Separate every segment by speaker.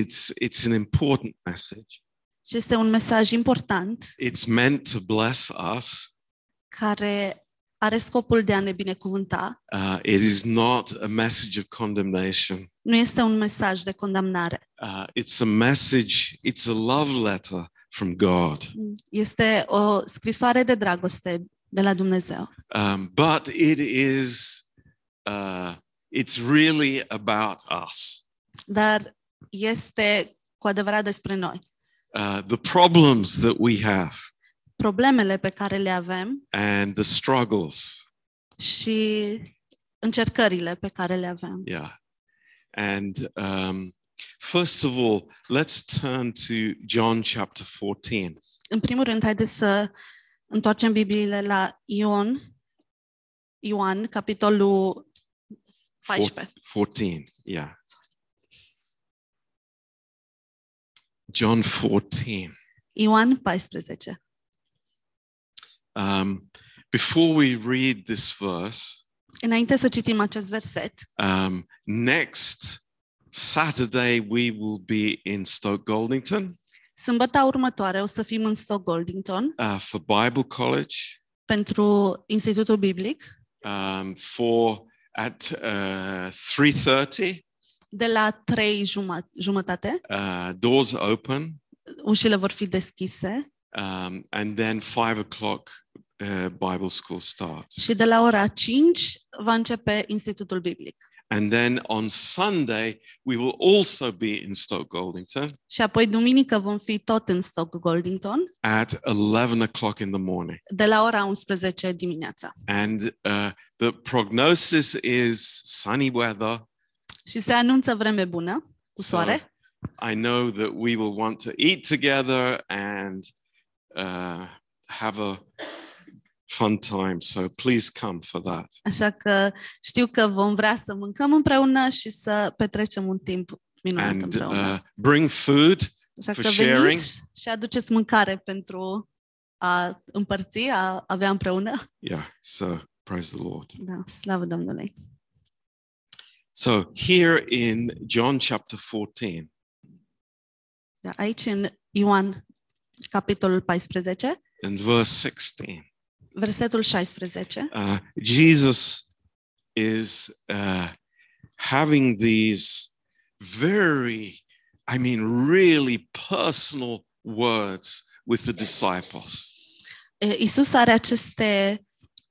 Speaker 1: It's it's an important message.
Speaker 2: Și este un mesaj important
Speaker 1: It's meant to bless us.
Speaker 2: care are scopul de a ne binecuvânta.
Speaker 1: Uh, it is not a message of condemnation.
Speaker 2: Nu este un mesaj de condamnare.
Speaker 1: Uh, it's a message. It's a love letter from God.
Speaker 2: Este o scrisoare de dragoste de la Dumnezeu.
Speaker 1: Um, but it is. Uh, it's really about us.
Speaker 2: Dar este cu adevărat despre noi.
Speaker 1: Uh, the problems that we have
Speaker 2: Problemele pe care le avem
Speaker 1: and the struggles.
Speaker 2: și încercările pe care le avem.
Speaker 1: Yeah. And um, first of all, let's turn to John chapter 14.
Speaker 2: În primul rând, haideți să întoarcem Bibliile la Ion, Ioan, capitolul 14.
Speaker 1: 14. Yeah. John 14.
Speaker 2: Ioan 14.
Speaker 1: Um, before we read this verse,
Speaker 2: Înainte să citim acest verset,
Speaker 1: um, next Saturday we will be in Stoke Goldington
Speaker 2: sâmbăta următoare o să fim în Stoke Goldington
Speaker 1: uh, for Bible College
Speaker 2: pentru Institutul Biblic
Speaker 1: um, for at uh, 3:30.
Speaker 2: De la 3 juma- jumătate.
Speaker 1: Uh, doors open,
Speaker 2: Ușile vor fi deschise
Speaker 1: um, and then five o'clock uh, Bible school starts.
Speaker 2: și de la ora 5 va începe Institutul Biblic.
Speaker 1: And then on Sunday we will also be in Stoke Goldington
Speaker 2: Și apoi duminică vom fi tot în Stoke Goldington
Speaker 1: at 11 o'clock in the morning.
Speaker 2: de la ora 11 dimineața.
Speaker 1: And uh, the prognosis is sunny weather.
Speaker 2: Și se anunță vreme bună, cu
Speaker 1: So
Speaker 2: soare.
Speaker 1: I know that we will want to eat together and uh, have a fun time. So please come for that.
Speaker 2: Așa că știu că vom vrea să mâncăm împreună și să petrecem un timp minunat
Speaker 1: And
Speaker 2: împreună.
Speaker 1: uh, bring food.
Speaker 2: Așa
Speaker 1: for
Speaker 2: că
Speaker 1: sharing.
Speaker 2: veniți și aduceți mâncare pentru a împărți, a avea împreună.
Speaker 1: Yeah. So praise the Lord.
Speaker 2: Da, slavă Domnului.
Speaker 1: So here in John chapter 14,
Speaker 2: Da, aici în Ioan, capitolul 14,
Speaker 1: and verse 16,
Speaker 2: versetul 16,
Speaker 1: uh, Jesus is uh, having these very, I mean, really personal words with the disciples.
Speaker 2: E, Isus are aceste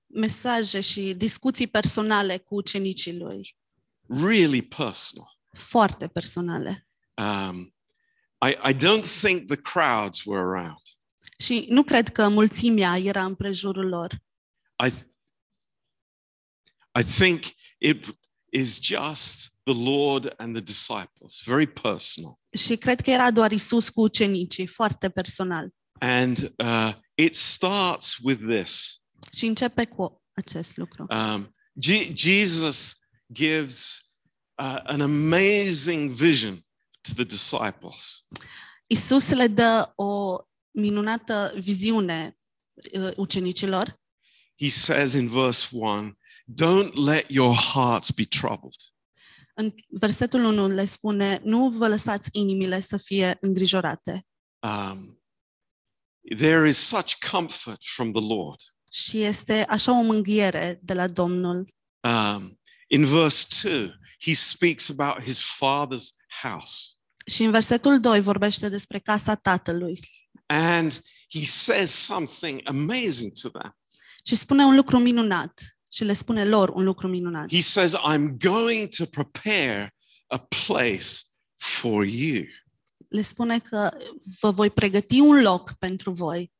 Speaker 2: mesaje și discuții personale cu ucenicii lui,
Speaker 1: Really personal.
Speaker 2: foarte personale.
Speaker 1: Um, I, I don't think the crowds were around.
Speaker 2: Și nu cred că mulțimea era în prejurul lor.
Speaker 1: I, th- I think it is just the Lord and the disciples, very personal.
Speaker 2: Și cred că era doar Isus cu ucenicii, foarte personal.
Speaker 1: And uh, it starts with this
Speaker 2: Și începe cu acest lucru.
Speaker 1: um, Je- Jesus gives uh, an amazing vision to the disciples.
Speaker 2: Isus le dă o minunată viziune uh, ucenicilor
Speaker 1: He says in verse 1 Don't let your hearts be troubled.
Speaker 2: În versetul 1 le spune, nu vă lăsați inimile să fie îngrijorate.
Speaker 1: Um, there is such comfort from the Lord.
Speaker 2: Și este așa o mânghiere de la Domnul.
Speaker 1: Um, in verse 2, he speaks about his father's house.
Speaker 2: Și în versetul 2 vorbește despre casa tatălui
Speaker 1: And he says something amazing to them.
Speaker 2: și spune un lucru minunat și le spune lor un lucru minunat.
Speaker 1: He says, I'm going to prepare a place for you.
Speaker 2: Le spune că vă voi pregăti un loc pentru voi.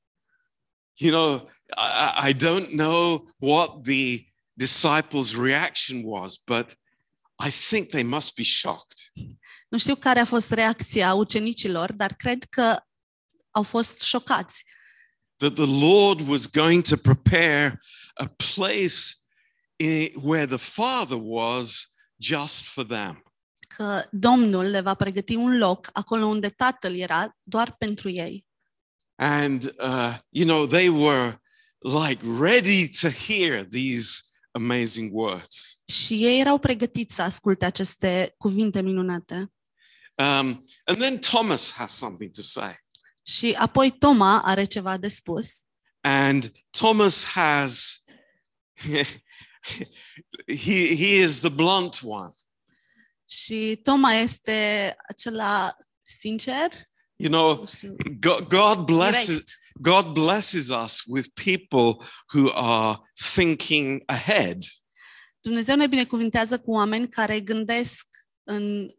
Speaker 1: You know, I, I- I don't know what the disciples' reaction was, but I think they must be shocked.
Speaker 2: Nu știu care a fost reacția ucenicilor, dar cred că au fost șocați
Speaker 1: that the Lord was going to prepare a place in, where the Father was just for them.
Speaker 2: că Domnul le va pregăti un loc acolo unde Tatăl era doar pentru ei.
Speaker 1: And, uh, you know, they were like ready to hear these amazing words.
Speaker 2: Și ei erau pregătiți să asculte aceste cuvinte minunate.
Speaker 1: Um, and then Thomas has something to say.
Speaker 2: Și apoi Toma are ceva de spus.
Speaker 1: And Thomas has, he, he is the blunt one.
Speaker 2: Și Toma este acela sincer,
Speaker 1: You know,
Speaker 2: nu știu,
Speaker 1: God, God blesses
Speaker 2: direct.
Speaker 1: God blesses us with people who are thinking ahead.
Speaker 2: Dumnezeu ne binecuvintează cu oameni care gândesc în,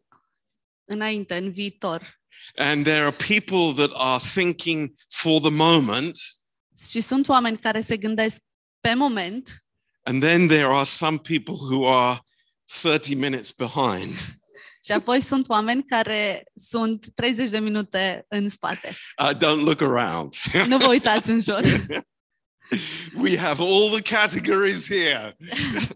Speaker 2: înainte, în viitor.
Speaker 1: And there are people that are thinking for the moment.
Speaker 2: Și sunt oameni care se gândesc pe moment
Speaker 1: And then there are some people who are 30 minutes behind.
Speaker 2: Și apoi sunt oameni care sunt 30 de minute în spate.
Speaker 1: Uh, don't look around.
Speaker 2: Nu vă uitați în jur.
Speaker 1: we have all the categories here.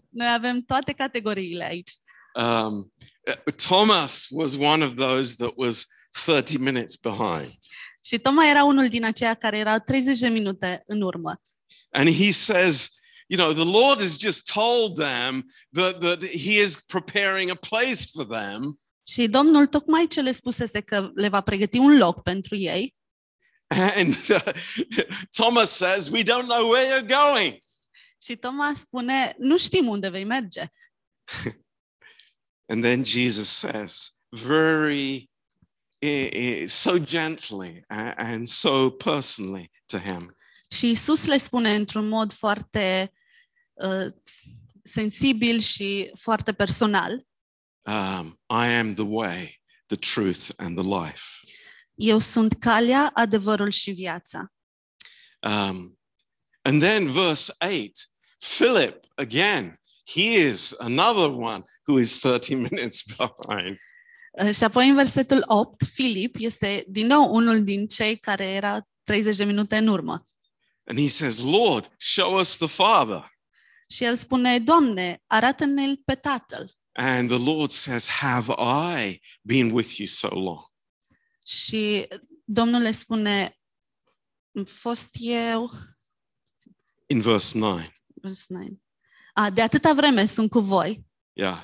Speaker 2: Noi avem toate categoriile aici.
Speaker 1: Um, uh, Thomas was one of those that was 30 minutes behind.
Speaker 2: Și Toma era unul din aceia care erau 30 de minute în urmă.
Speaker 1: And he says, you know, the Lord has just told them that, that he is preparing a place for them.
Speaker 2: Și Domnul tocmai ce le spusese că le va pregăti un loc pentru ei.
Speaker 1: And uh, Thomas says, we don't know where you're going.
Speaker 2: Și Toma spune, nu știm unde vei merge.
Speaker 1: And then Jesus says, very, eh, eh, so gently a- and so personally to him,
Speaker 2: Și Isus le spune într-un mod foarte uh, sensibil și foarte personal,
Speaker 1: um, I am the way, the truth, and the life.
Speaker 2: eu sunt calea, adevărul și viața.
Speaker 1: Um, and then verse 8, Philip, again, he is another one who is 30 minutes behind.
Speaker 2: Uh, Și apoi în versetul 8, Filip este din nou unul din cei care era 30 de minute în urmă.
Speaker 1: And he says, Lord, show us the Father.
Speaker 2: Și el spune, Doamne, arată-ne-l pe Tatăl.
Speaker 1: And the Lord says, Have I been with you so long?
Speaker 2: Și Domnul le spune, "Am fost eu,
Speaker 1: In verse 9.
Speaker 2: vers 9. A, de atâta vreme sunt cu voi.
Speaker 1: Yeah.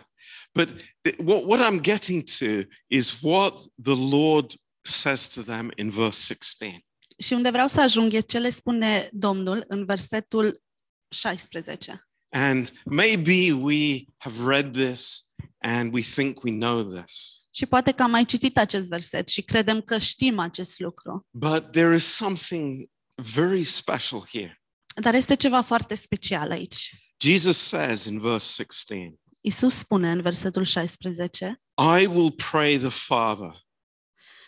Speaker 1: But th- what, what I'm getting to is what the Lord says to them in verse 16.
Speaker 2: Și unde vreau să ajung e ce le spune Domnul în versetul 16.
Speaker 1: And maybe we have read this and we think we know this.
Speaker 2: Și poate că am mai citit acest verset și credem că știm acest lucru.
Speaker 1: But there is something very special here.
Speaker 2: Dar este ceva foarte special aici.
Speaker 1: Jesus says in verse 16,
Speaker 2: Isus spune în versetul 16,
Speaker 1: I will pray the Father,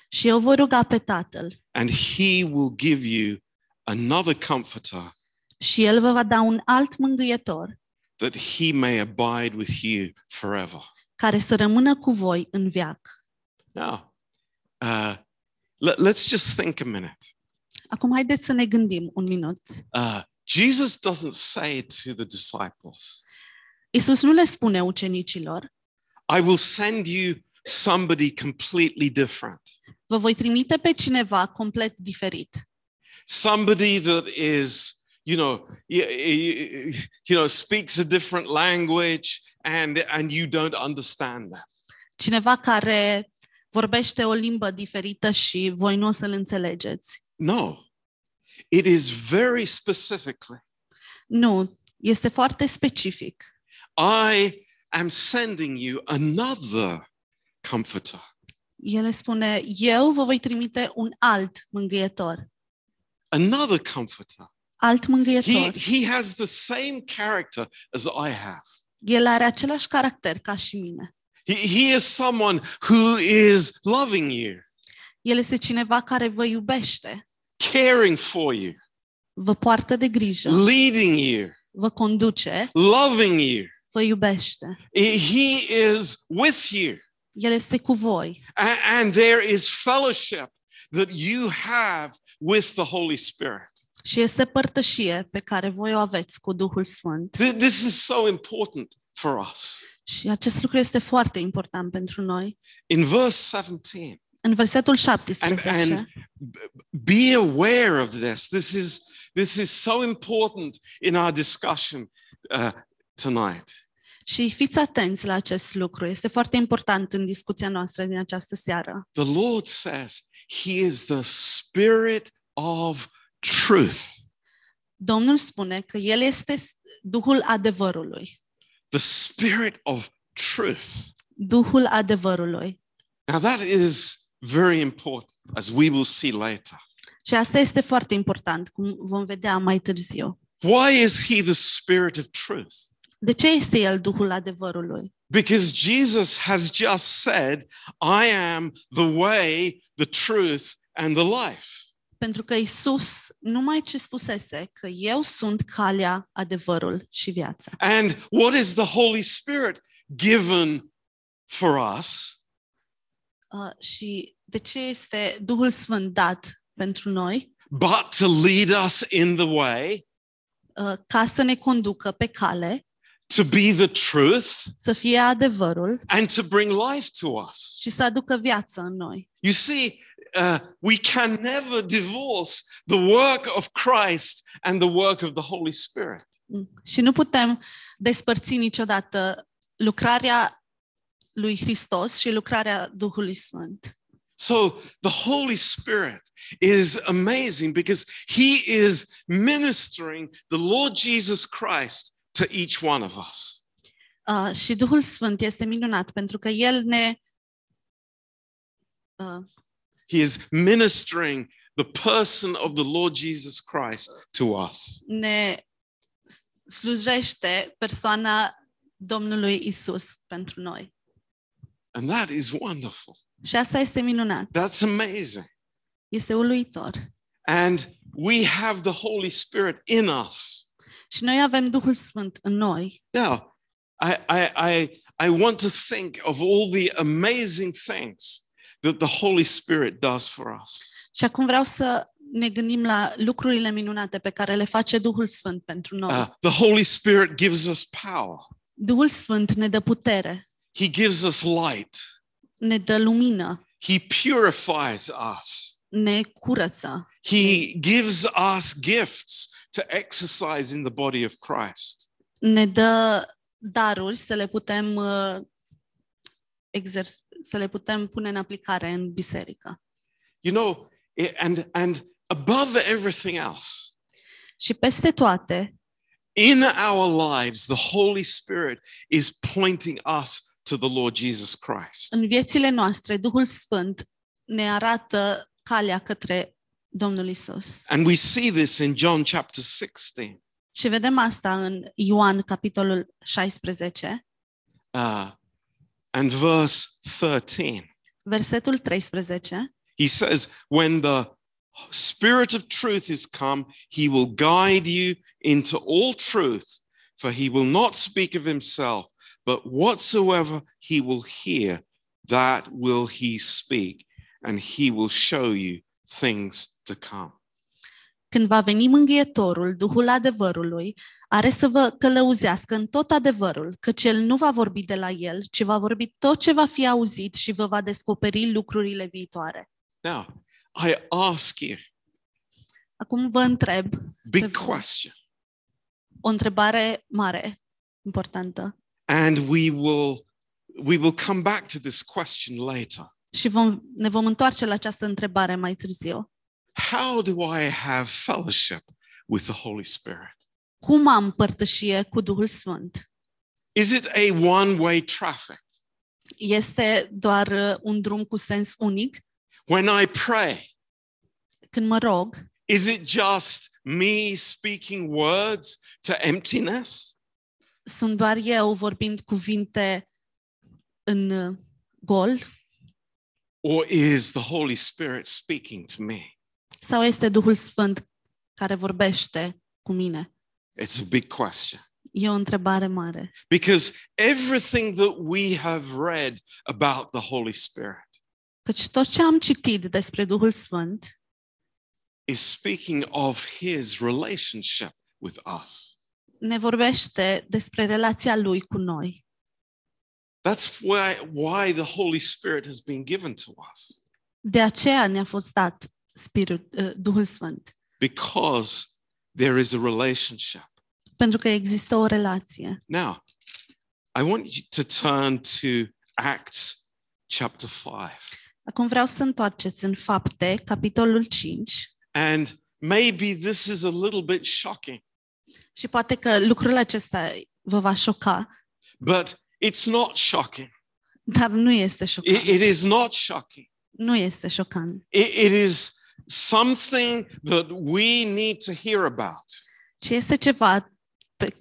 Speaker 2: și eu voi ruga pe Tatăl
Speaker 1: and he will give you another comforter
Speaker 2: și El vă va da un alt mângâietor
Speaker 1: that he may abide with you forever.
Speaker 2: care să rămână cu voi în veac.
Speaker 1: Now, uh, let, let's just think a minute.
Speaker 2: Acum haideți să ne gândim un minut.
Speaker 1: Uh, Jesus doesn't say to the disciples,
Speaker 2: Isus nu le spune ucenicilor,
Speaker 1: I will send you somebody completely different,
Speaker 2: vă voi trimite pe cineva complet diferit.
Speaker 1: somebody that is, you know, you, you know, speaks a different language and, and you don't understand them.
Speaker 2: Cineva care vorbește o limbă diferită și voi nu o să-l înțelegeți.
Speaker 1: No, it is very specifically,
Speaker 2: Nu, este foarte specific.
Speaker 1: I am sending you another comforter.
Speaker 2: El spune, eu vă voi trimite un alt mângâietor.
Speaker 1: Another comforter.
Speaker 2: Alt
Speaker 1: He,
Speaker 2: mângâietor.
Speaker 1: he has the same character as I have.
Speaker 2: El are același caracter ca și mine.
Speaker 1: He, he is someone who is loving you,
Speaker 2: El este cineva care vă iubește,
Speaker 1: caring for you,
Speaker 2: vă poartă de grijă,
Speaker 1: leading you,
Speaker 2: vă conduce,
Speaker 1: loving you.
Speaker 2: vă iubește.
Speaker 1: He is with you.
Speaker 2: El este cu voi
Speaker 1: A- And there is fellowship that you have with the Holy Spirit.
Speaker 2: Și este părtășie pe care voi o aveți cu Duhul Sfânt.
Speaker 1: Th- This is so important for us.
Speaker 2: Și acest lucru este foarte important pentru noi.
Speaker 1: In verse 17,
Speaker 2: În versetul
Speaker 1: and,
Speaker 2: 17,
Speaker 1: and be aware of this. This is this is so important in our discussion uh, tonight.
Speaker 2: Și fiți atenți la acest lucru. Este foarte important în discuția noastră din această seară.
Speaker 1: The Lord says He is the Spirit of truth.
Speaker 2: Domnul spune că El este s- Duhul adevărului.
Speaker 1: The Spirit of truth.
Speaker 2: Duhul adevărului.
Speaker 1: Now, that is very important, as we will see later.
Speaker 2: Și asta este foarte important, cum vom vedea mai târziu.
Speaker 1: Why is He the Spirit of truth?
Speaker 2: De ce este El Duhul adevărului?
Speaker 1: Because Jesus has just said, I am the way, the truth, and the life.
Speaker 2: Pentru că Isus numai ce spusese că eu sunt calea, adevărul și viața.
Speaker 1: And what is the Holy Spirit given for us?
Speaker 2: Uh, și de ce este Duhul Sfânt dat pentru noi?
Speaker 1: But to lead us in the way,
Speaker 2: Uh, ca să ne conducă pe cale,
Speaker 1: to be the truth,
Speaker 2: să fie adevărul
Speaker 1: and to bring life to us.
Speaker 2: și să aducă viață în noi.
Speaker 1: You see, uh, we can never divorce the work of Christ and the work of the Holy Spirit.
Speaker 2: Mm. Și nu putem despărți niciodată lucrarea lui Hristos și lucrarea Duhului Sfânt.
Speaker 1: So the Holy Spirit is amazing because He is ministering the Lord Jesus Christ to each one of us.
Speaker 2: Uh, și Duhul Sfânt este minunat pentru că El ne uh,
Speaker 1: He is ministering the person of the Lord Jesus Christ to us.
Speaker 2: ne slujește persoana Domnului Isus pentru noi.
Speaker 1: And that is wonderful.
Speaker 2: Și asta este minunat.
Speaker 1: That's amazing.
Speaker 2: Este uluitor.
Speaker 1: And we have the Holy Spirit in us.
Speaker 2: Și noi avem Duhul Sfânt în noi.
Speaker 1: Now, I, I, I, I want to think of all the amazing things that the Holy Spirit does for us.
Speaker 2: Și acum vreau să ne gândim la lucrurile minunate pe care le face Duhul Sfânt pentru noi.
Speaker 1: Uh, the Holy Spirit gives us power.
Speaker 2: Duhul Sfânt ne dă putere,
Speaker 1: He gives us light.
Speaker 2: ne dă lumină,
Speaker 1: He purifies us.
Speaker 2: ne curăță,
Speaker 1: He gives us gifts to exercise in the body of Christ.
Speaker 2: ne dă daruri să le putem uh, exer- să le putem pune în aplicare în biserică.
Speaker 1: You know, i- and and above everything else,
Speaker 2: Și peste toate,
Speaker 1: in our lives, the Holy Spirit is pointing us to the Lord Jesus Christ.
Speaker 2: în viețile noastre, Duhul Sfânt ne arată calea către Domnul Isus.
Speaker 1: And we see this in John chapter 16.
Speaker 2: Și vedem asta în Ioan, capitolul 16,
Speaker 1: uh, and verse 13.
Speaker 2: versetul 13.
Speaker 1: He says, When the Spirit of truth is come, he will guide you into all truth, for he will not speak of himself, but whatsoever he will hear, that will he speak, and he will show you things to come.
Speaker 2: Când va veni mângâietorul, Duhul adevărului, are să vă călăuzească în tot adevărul, căci el nu va vorbi de la el, ci va vorbi tot ce va fi auzit și vă va descoperi lucrurile viitoare.
Speaker 1: Now, I ask you,
Speaker 2: Acum vă întreb
Speaker 1: big
Speaker 2: Good.
Speaker 1: question,
Speaker 2: o întrebare mare, importantă,
Speaker 1: and we will we will come back to this question later.
Speaker 2: și vom, ne vom întoarce la această întrebare mai târziu.
Speaker 1: How do I have fellowship with the Holy Spirit?
Speaker 2: Cum am părtășie cu Duhul Sfânt?
Speaker 1: Is it a one way traffic?
Speaker 2: Este doar uh, un drum cu sens unic?
Speaker 1: When I pray,
Speaker 2: Când mă rog,
Speaker 1: is it just me speaking words to emptiness?
Speaker 2: sunt doar eu vorbind cuvinte în uh, gol
Speaker 1: Or is the Holy Spirit speaking to me?
Speaker 2: sau este Duhul Sfânt care vorbește cu mine?
Speaker 1: It's a big question.
Speaker 2: E o întrebare mare.
Speaker 1: Because everything that we have read about the Holy Spirit
Speaker 2: Căci tot ce am citit despre Duhul Sfânt
Speaker 1: is speaking of his relationship with us.
Speaker 2: ne vorbește despre relația Lui cu noi.
Speaker 1: That's why, why the Holy Spirit has been given to us.
Speaker 2: De aceea ne-a fost dat Spirit, uh, Duhul Sfânt.
Speaker 1: Because there is a relationship.
Speaker 2: Pentru că există o relație.
Speaker 1: Now, I want you to turn to Acts chapter 5.
Speaker 2: Acum vreau să întoarceți în Fapte, capitolul 5.
Speaker 1: And maybe this is a little bit shocking,
Speaker 2: Și poate că lucrul acesta vă va șoca,
Speaker 1: but it's not shocking.
Speaker 2: dar nu este șocant.
Speaker 1: It, it is not shocking.
Speaker 2: Nu este șocant.
Speaker 1: It, it is something that we need to hear about.
Speaker 2: Este ceva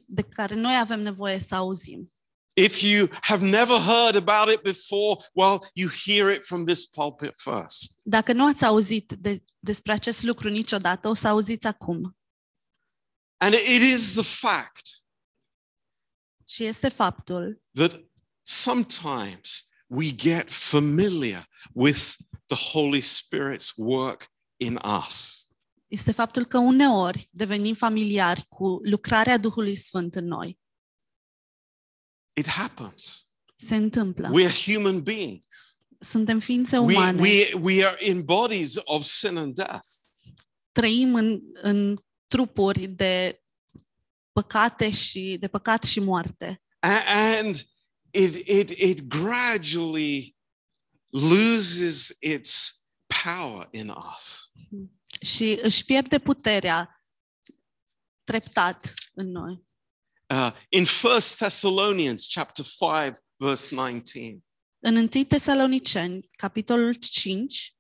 Speaker 2: de care noi avem nevoie să auzim.
Speaker 1: If you have never heard about it before, well, you hear it from this pulpit first.
Speaker 2: Dacă nu ați auzit de, despre acest lucru niciodată, o să auziți acum.
Speaker 1: And it is the fact
Speaker 2: Și este faptul
Speaker 1: that sometimes we get familiar with the Holy Spirit's work in us.
Speaker 2: este faptul că uneori devenim familiari cu lucrarea Duhului Sfânt în noi.
Speaker 1: It happens.
Speaker 2: Se întâmplă.
Speaker 1: We are human beings.
Speaker 2: Suntem ființe
Speaker 1: We,
Speaker 2: umane.
Speaker 1: we, we are in bodies of sin and death.
Speaker 2: Trăim în, în trupuri de păcate și de păcat și moarte.
Speaker 1: A- And it, it, it gradually loses its power in us.
Speaker 2: Și își pierde puterea treptat în noi.
Speaker 1: Uh, in 1 Thessalonians chapter 5, verse 19.
Speaker 2: În 1 Tesaloniceni, capitolul 5,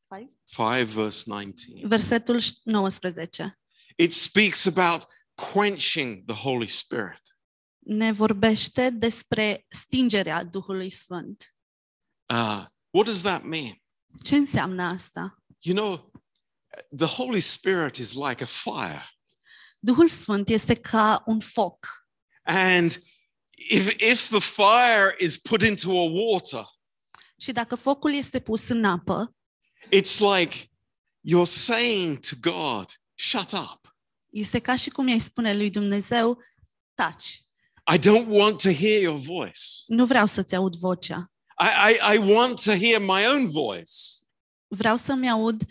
Speaker 1: 5 verse 19.
Speaker 2: versetul 19,
Speaker 1: It speaks about quenching the Holy Spirit.
Speaker 2: ne vorbește despre stingerea Duhului Sfânt.
Speaker 1: Uh, what does that mean?
Speaker 2: Ce înseamnă asta?
Speaker 1: You know, the Holy Spirit is like a fire.
Speaker 2: Duhul Sfânt este ca un foc.
Speaker 1: And if, if the fire is put into a water,
Speaker 2: Și dacă focul este pus în apă,
Speaker 1: it's like you're saying to God, shut up.
Speaker 2: este ca și cum îi spune lui Dumnezeu, taci,
Speaker 1: I don't want to hear your voice.
Speaker 2: nu vreau să-ți aud vocea.
Speaker 1: I, I, I want to hear my own voice.
Speaker 2: Vreau să-mi aud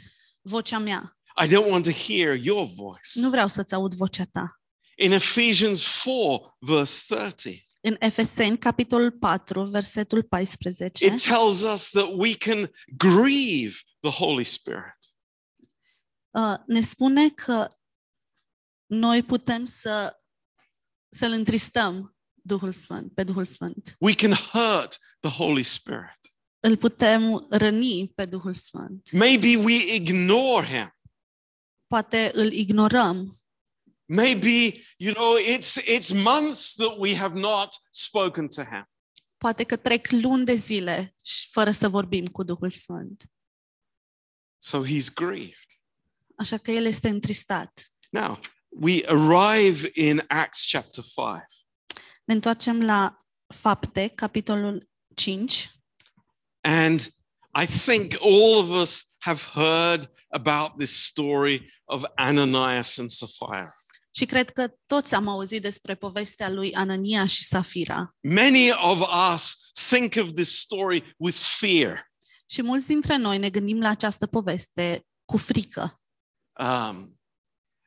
Speaker 2: vocea mea.
Speaker 1: I don't want to hear your voice.
Speaker 2: Nu vreau să-ți aud vocea ta.
Speaker 1: In Ephesians 4, verse 30,
Speaker 2: În Efeseni, capitolul 4, versetul 14,
Speaker 1: it tells us that we can grieve the Holy Spirit.
Speaker 2: uh, ne spune că noi putem să să-L întristăm Duhul Sfânt, pe Duhul Sfânt.
Speaker 1: We can hurt the Holy Spirit.
Speaker 2: Îl putem răni pe Duhul Sfânt.
Speaker 1: Maybe we ignore him.
Speaker 2: Poate îl ignorăm.
Speaker 1: Maybe, you know, it's, it's months that we have not spoken to him.
Speaker 2: Poate că trec luni de zile și fără să vorbim cu Duhul Sfânt.
Speaker 1: So he's grieved.
Speaker 2: Așa că El este întristat.
Speaker 1: Now, we arrive in Acts chapter 5.
Speaker 2: Ne întoarcem la Fapte, capitolul 5.
Speaker 1: And I think all of us have heard about this story of Ananias and Sapphira.
Speaker 2: Și cred că toți am auzit despre povestea lui Anania și Safira.
Speaker 1: Many of us think of this story with fear.
Speaker 2: Și mulți dintre noi ne gândim la această poveste cu frică.
Speaker 1: Um,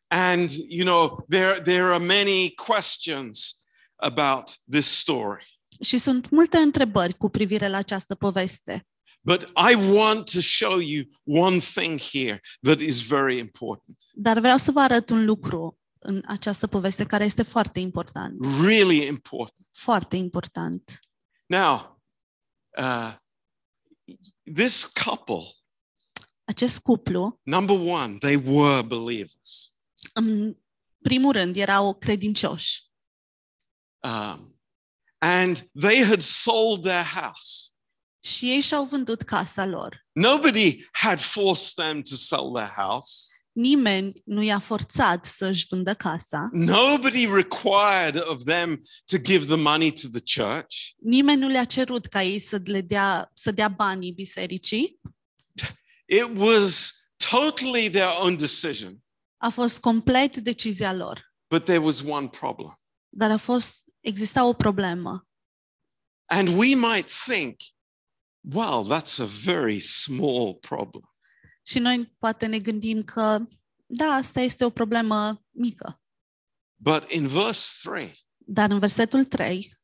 Speaker 1: and, you know, there, there are many questions about this story.
Speaker 2: Și sunt multe întrebări cu privire la această poveste.
Speaker 1: But I want to show you one thing here that is very important,
Speaker 2: Dar vreau să vă arăt un lucru în această poveste care este foarte important.
Speaker 1: really important.
Speaker 2: Foarte important.
Speaker 1: Now, uh, this couple,
Speaker 2: Acest cuplu,
Speaker 1: number one, they were believers.
Speaker 2: în primul rând, erau credincioși
Speaker 1: Um, and they had sold their house.
Speaker 2: și ei și-au vândut casa lor.
Speaker 1: Nobody had forced them to sell their house.
Speaker 2: Nimeni nu i-a forțat să-și vândă casa.
Speaker 1: Nobody required of them to give the money to the church.
Speaker 2: Nimeni nu le-a cerut ca ei să le dea, să dea banii bisericii.
Speaker 1: It was totally their own decision.
Speaker 2: A fost complet decizia lor.
Speaker 1: But there was one problem.
Speaker 2: Dar a fost, exista o problemă.
Speaker 1: And we might think, well, that's a very small problem.
Speaker 2: Și noi poate ne gândim că, da, asta este o problemă mică.
Speaker 1: But in verse 3,
Speaker 2: Dar în versetul 3,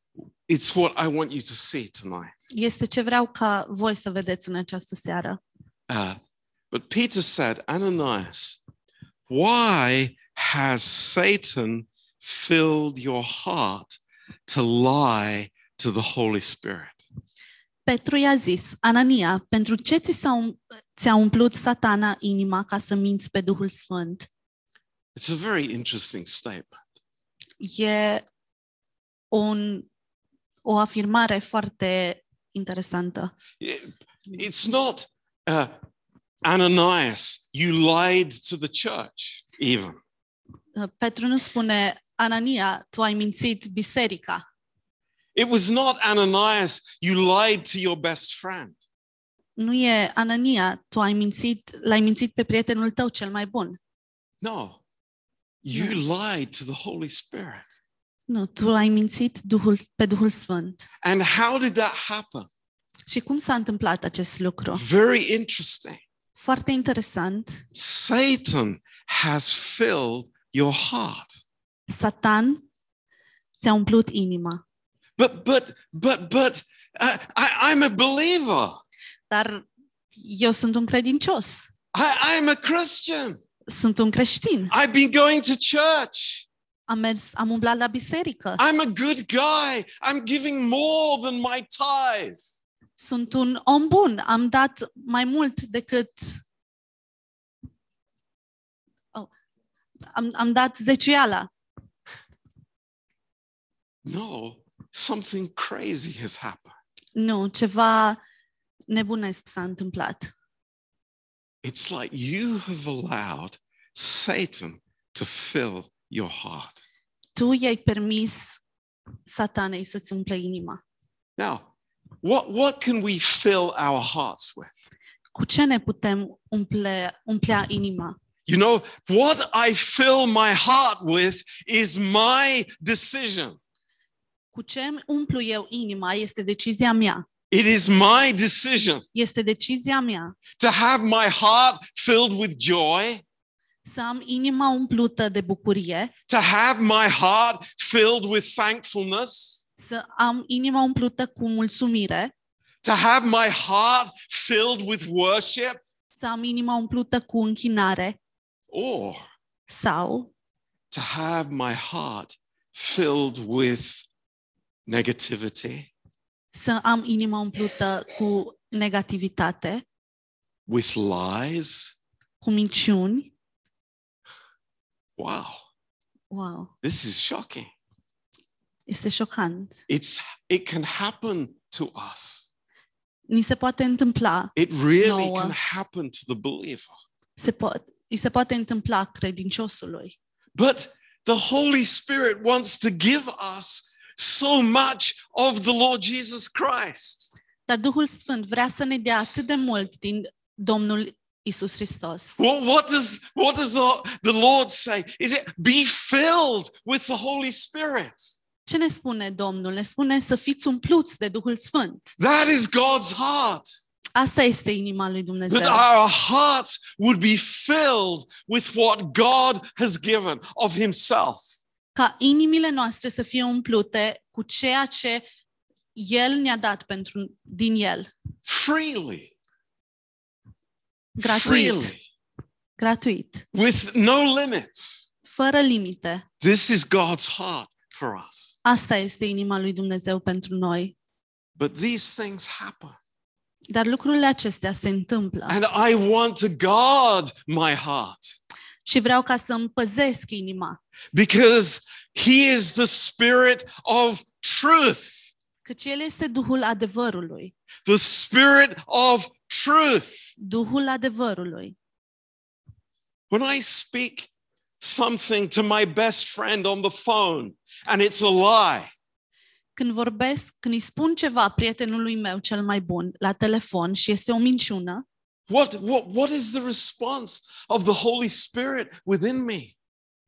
Speaker 1: it's what I want you to see tonight.
Speaker 2: Este ce vreau ca voi să vedeți în această seară.
Speaker 1: Uh, but Peter said, Ananias, why has Satan filled your heart to lie to the Holy Spirit?
Speaker 2: Petru i-a zis, Anania, pentru ce ți s-a, um- ți-a umplut satana inima ca să minți pe Duhul Sfânt?
Speaker 1: It's a very interesting statement.
Speaker 2: E un, o afirmare foarte interesantă.
Speaker 1: It- It's not uh, Ananias, you lied to the church, even.
Speaker 2: Uh, Petru nu spune, Anania, tu ai mințit biserica.
Speaker 1: It was not Ananias, you lied to your best friend.
Speaker 2: Nu e Anania, tu ai mințit, l-ai mințit pe prietenul tău cel mai bun.
Speaker 1: No, you lied to the Holy Spirit.
Speaker 2: Nu, tu ai mințit Duhul, pe Duhul Sfânt.
Speaker 1: And how did that happen?
Speaker 2: Și cum s-a întâmplat acest lucru?
Speaker 1: Very interesting.
Speaker 2: Foarte interesant.
Speaker 1: Satan has filled your heart.
Speaker 2: Satan ți-a umplut inima.
Speaker 1: But, but, but, but, uh, I, I'm a believer.
Speaker 2: Dar eu sunt un credincios.
Speaker 1: I, I'm a Christian.
Speaker 2: Sunt un creștin.
Speaker 1: I've been going to church.
Speaker 2: Am mers, am umblat la biserică.
Speaker 1: I'm a good guy. I'm giving more than my tithe.
Speaker 2: Sunt un om bun. Am dat mai mult decât oh, am, am dat zeciuiala.
Speaker 1: No, something crazy has happened.
Speaker 2: Nu, ceva nebunesc s-a întâmplat.
Speaker 1: It's like you have allowed Satan to fill your heart.
Speaker 2: Tu i-ai permis satanei să-ți umple inima.
Speaker 1: Now, what, what can we fill our hearts with?
Speaker 2: Cu ce ne putem umple, umplea inima?
Speaker 1: You know, what I fill my heart with is my decision.
Speaker 2: Cu ce îmi umplu eu inima este decizia mea.
Speaker 1: It is my decision
Speaker 2: Este decizia mea
Speaker 1: to have my heart filled with joy,
Speaker 2: să am inima umplută de bucurie,
Speaker 1: to have my heart filled with thankfulness,
Speaker 2: să am inima umplută cu mulțumire,
Speaker 1: to have my heart filled with worship,
Speaker 2: să am inima umplută cu închinare
Speaker 1: or
Speaker 2: sau
Speaker 1: to have my heart filled with negativity,
Speaker 2: să am inima umplută cu negativitate,
Speaker 1: with lies.
Speaker 2: cu minciuni.
Speaker 1: Wow,
Speaker 2: Wow,
Speaker 1: this is shocking.
Speaker 2: este șocant.
Speaker 1: It's it can happen to us.
Speaker 2: Ni se poate întâmpla,
Speaker 1: It really
Speaker 2: Nouă.
Speaker 1: can happen to the believer.
Speaker 2: se po- îi se poate întâmpla credinciosului.
Speaker 1: But the Holy Spirit wants to give us so much of the Lord Jesus Christ.
Speaker 2: Dar Duhul Sfânt vrea să ne dea atât de mult din Domnul Isus Hristos.
Speaker 1: Well, what does what does the, the Lord say? Is it be filled with the Holy Spirit?
Speaker 2: Ce ne spune Domnul? Ne spune să fiți umpluți de Duhul Sfânt.
Speaker 1: That is God's heart.
Speaker 2: Asta este inima lui
Speaker 1: That
Speaker 2: Dumnezeu.
Speaker 1: our hearts would be filled with what God has given of Himself.
Speaker 2: Ca inimile noastre să fie umplute cu ceea ce El ne-a dat pentru, din El.
Speaker 1: Freely.
Speaker 2: Gratuit.
Speaker 1: Freely.
Speaker 2: Gratuit.
Speaker 1: With no limits.
Speaker 2: Fără limite.
Speaker 1: This is God's heart for us.
Speaker 2: Asta este inima lui Dumnezeu pentru noi.
Speaker 1: But these things happen.
Speaker 2: Dar lucrurile acestea se întâmplă.
Speaker 1: And I want to guard my heart
Speaker 2: Și vreau ca să îmi păzesc inima.
Speaker 1: Because He is the Spirit of truth.
Speaker 2: Căci El este Duhul adevărului.
Speaker 1: The Spirit of truth.
Speaker 2: Duhul adevărului.
Speaker 1: When I speak something to my best friend on the phone and it's a lie,
Speaker 2: Când vorbesc, când îi spun ceva prietenului meu cel mai bun la telefon și este o minciună,
Speaker 1: what, what, what is the response of the Holy Spirit within me?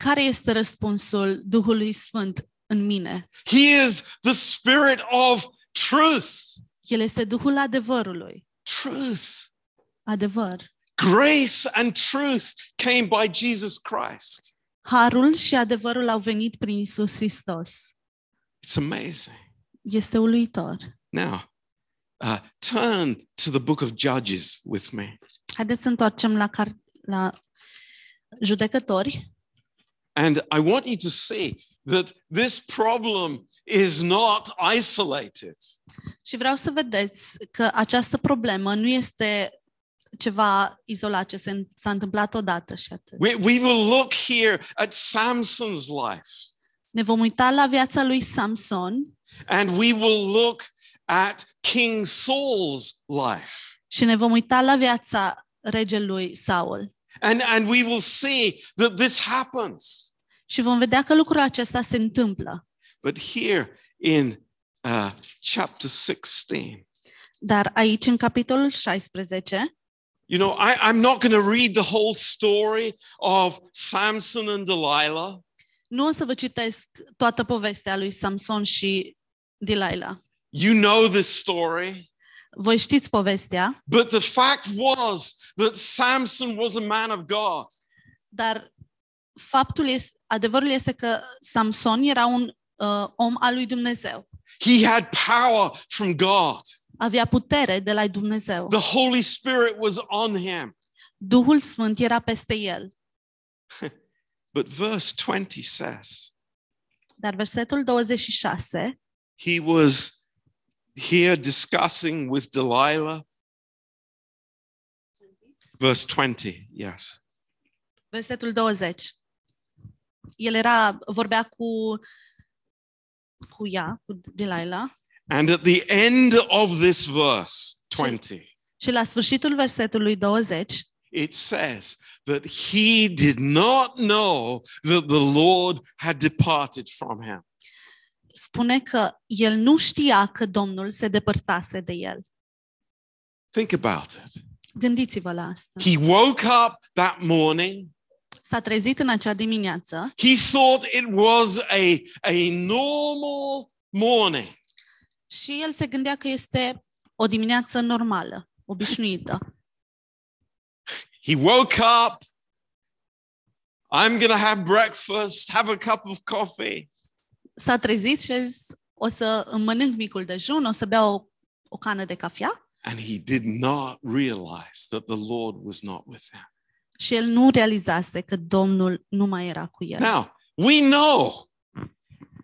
Speaker 2: Care este răspunsul Duhului Sfânt în mine?
Speaker 1: He is the Spirit of truth.
Speaker 2: El este Duhul adevărului.
Speaker 1: Truth.
Speaker 2: Adevăr.
Speaker 1: Grace and truth came by Jesus Christ.
Speaker 2: Harul și adevărul au venit prin Isus Hristos.
Speaker 1: It's amazing.
Speaker 2: Este uluitor.
Speaker 1: Now, uh, turn to the book of Judges with me.
Speaker 2: Haideți să întoarcem la, car- la judecători
Speaker 1: And I want you to see that this problem is not isolated.
Speaker 2: și vreau să vedeți că această problemă nu este ceva izolat ce se, s-a întâmplat odată și atât.
Speaker 1: We, we will look here at Samson's life
Speaker 2: Ne vom uita la viața lui Samson
Speaker 1: and we will look at King Saul's life.
Speaker 2: și ne vom uita la viața regelui Saul.
Speaker 1: And, and we will see that this happens.
Speaker 2: Și vom vedea că lucrul acesta se întâmplă.
Speaker 1: But here in uh, chapter 16,
Speaker 2: Dar aici, în capitolul 16,
Speaker 1: you know, I, I'm not going to read the whole story of Samson and Delilah.
Speaker 2: nu o să vă citesc toată povestea lui Samson și Delilah.
Speaker 1: You know this story.
Speaker 2: Voi știți povestea,
Speaker 1: But the fact was that Samson was a man of God.
Speaker 2: dar faptul este, adevărul este că Samson era un uh, om al lui Dumnezeu.
Speaker 1: He had power from God.
Speaker 2: Avea putere de la Dumnezeu.
Speaker 1: The Holy Spirit was on him.
Speaker 2: Duhul Sfânt era peste el.
Speaker 1: But verse 20 says
Speaker 2: Dar versetul 26,
Speaker 1: he was here discussing with Delilah. Verse 20, yes.
Speaker 2: versetul 20. El era, vorbea cu, cu ea, cu Delilah,
Speaker 1: And at the end of this verse, 20,
Speaker 2: și la sfârșitul versetului 20,
Speaker 1: it says that he did not know that the Lord had departed from him.
Speaker 2: Spune că el nu știa că Domnul se depărtase de el.
Speaker 1: Think about it.
Speaker 2: Gândiți-vă la asta.
Speaker 1: He woke up that morning.
Speaker 2: S-a trezit în acea dimineață
Speaker 1: He thought it was a, a normal morning.
Speaker 2: și el se gândea că este o dimineață normală, obișnuită.
Speaker 1: He woke up. I'm going to have breakfast, have a cup of coffee.
Speaker 2: S-a trezit și a zis, o să îmi mănânc micul dejun, o să beau o, o cană de cafea
Speaker 1: And he did not realize that the Lord was not with him.
Speaker 2: și el nu realizase că Domnul nu mai era cu el.
Speaker 1: Now, we know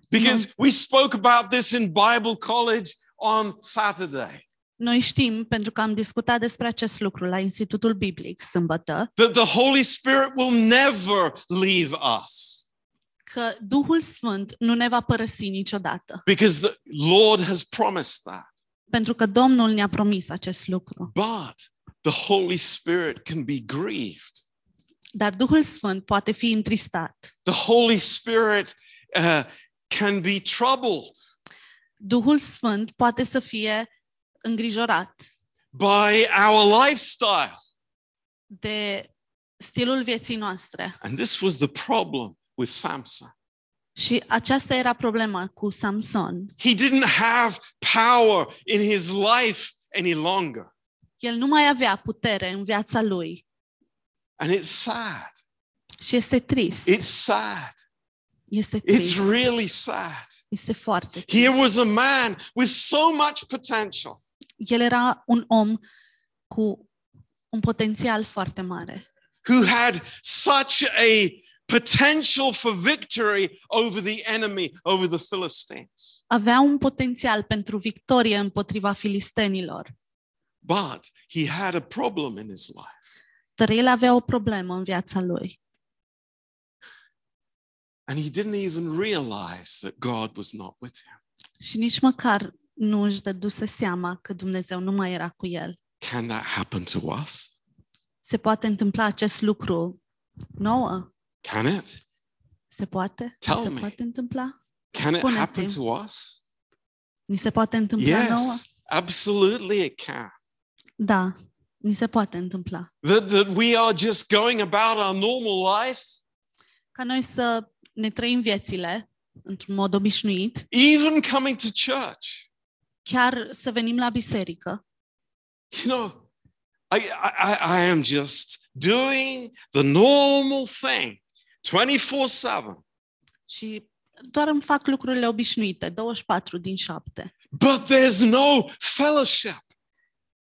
Speaker 1: because we spoke about this in Bible college on Saturday
Speaker 2: Noi știm, pentru că am discutat despre acest lucru la Institutul Biblic sâmbătă,
Speaker 1: that the Holy Spirit will never leave us
Speaker 2: că Duhul Sfânt nu ne va părăsi niciodată,
Speaker 1: because the Lord has promised that.
Speaker 2: pentru că Domnul ne-a promis acest lucru.
Speaker 1: But the Holy Spirit can be grieved.
Speaker 2: Dar Duhul Sfânt poate fi întristat.
Speaker 1: The Holy Spirit uh, can be troubled
Speaker 2: Duhul Sfânt poate să fie îngrijorat
Speaker 1: by our lifestyle.
Speaker 2: de stilul vieții noastre.
Speaker 1: And this was the problem with Samson.
Speaker 2: Și aceasta era problema cu Samson.
Speaker 1: He didn't have power in his life any longer.
Speaker 2: El nu mai avea putere în viața lui
Speaker 1: And it's sad.
Speaker 2: și este trist.
Speaker 1: It's sad.
Speaker 2: Este
Speaker 1: It's
Speaker 2: trist.
Speaker 1: really sad.
Speaker 2: Este foarte
Speaker 1: Here
Speaker 2: trist.
Speaker 1: was a man with so much potential,
Speaker 2: El era un om cu un potențial foarte mare,
Speaker 1: who had such a potential for victory over the enemy, over the Philistines.
Speaker 2: avea un potențial pentru victorie împotriva filistenilor,
Speaker 1: But he had a problem in his life.
Speaker 2: dar el avea o problemă în viața lui
Speaker 1: And he didn't even realize that God was not with him.
Speaker 2: și nici măcar nu își dăduse seama că Dumnezeu nu mai era cu el.
Speaker 1: Can that happen to us?
Speaker 2: Se poate întâmpla acest lucru nouă?
Speaker 1: Can it?
Speaker 2: Se poate?
Speaker 1: Tell
Speaker 2: se
Speaker 1: me.
Speaker 2: poate întâmpla?
Speaker 1: Can it happen
Speaker 2: Spuneți-mi.
Speaker 1: to us?
Speaker 2: Ni se poate întâmpla nouă?
Speaker 1: Yes, absolutely it can.
Speaker 2: Da, ni se poate întâmpla.
Speaker 1: That, that we are just going about our normal life,
Speaker 2: Ca noi să ne trăim viețile într-un mod obișnuit,
Speaker 1: even coming to church.
Speaker 2: chiar să venim la biserică
Speaker 1: You know, I, I, I I am just doing the normal thing 24 7.
Speaker 2: și doar îmi fac lucrurile obișnuite, 24 din 7.
Speaker 1: But there's no fellowship.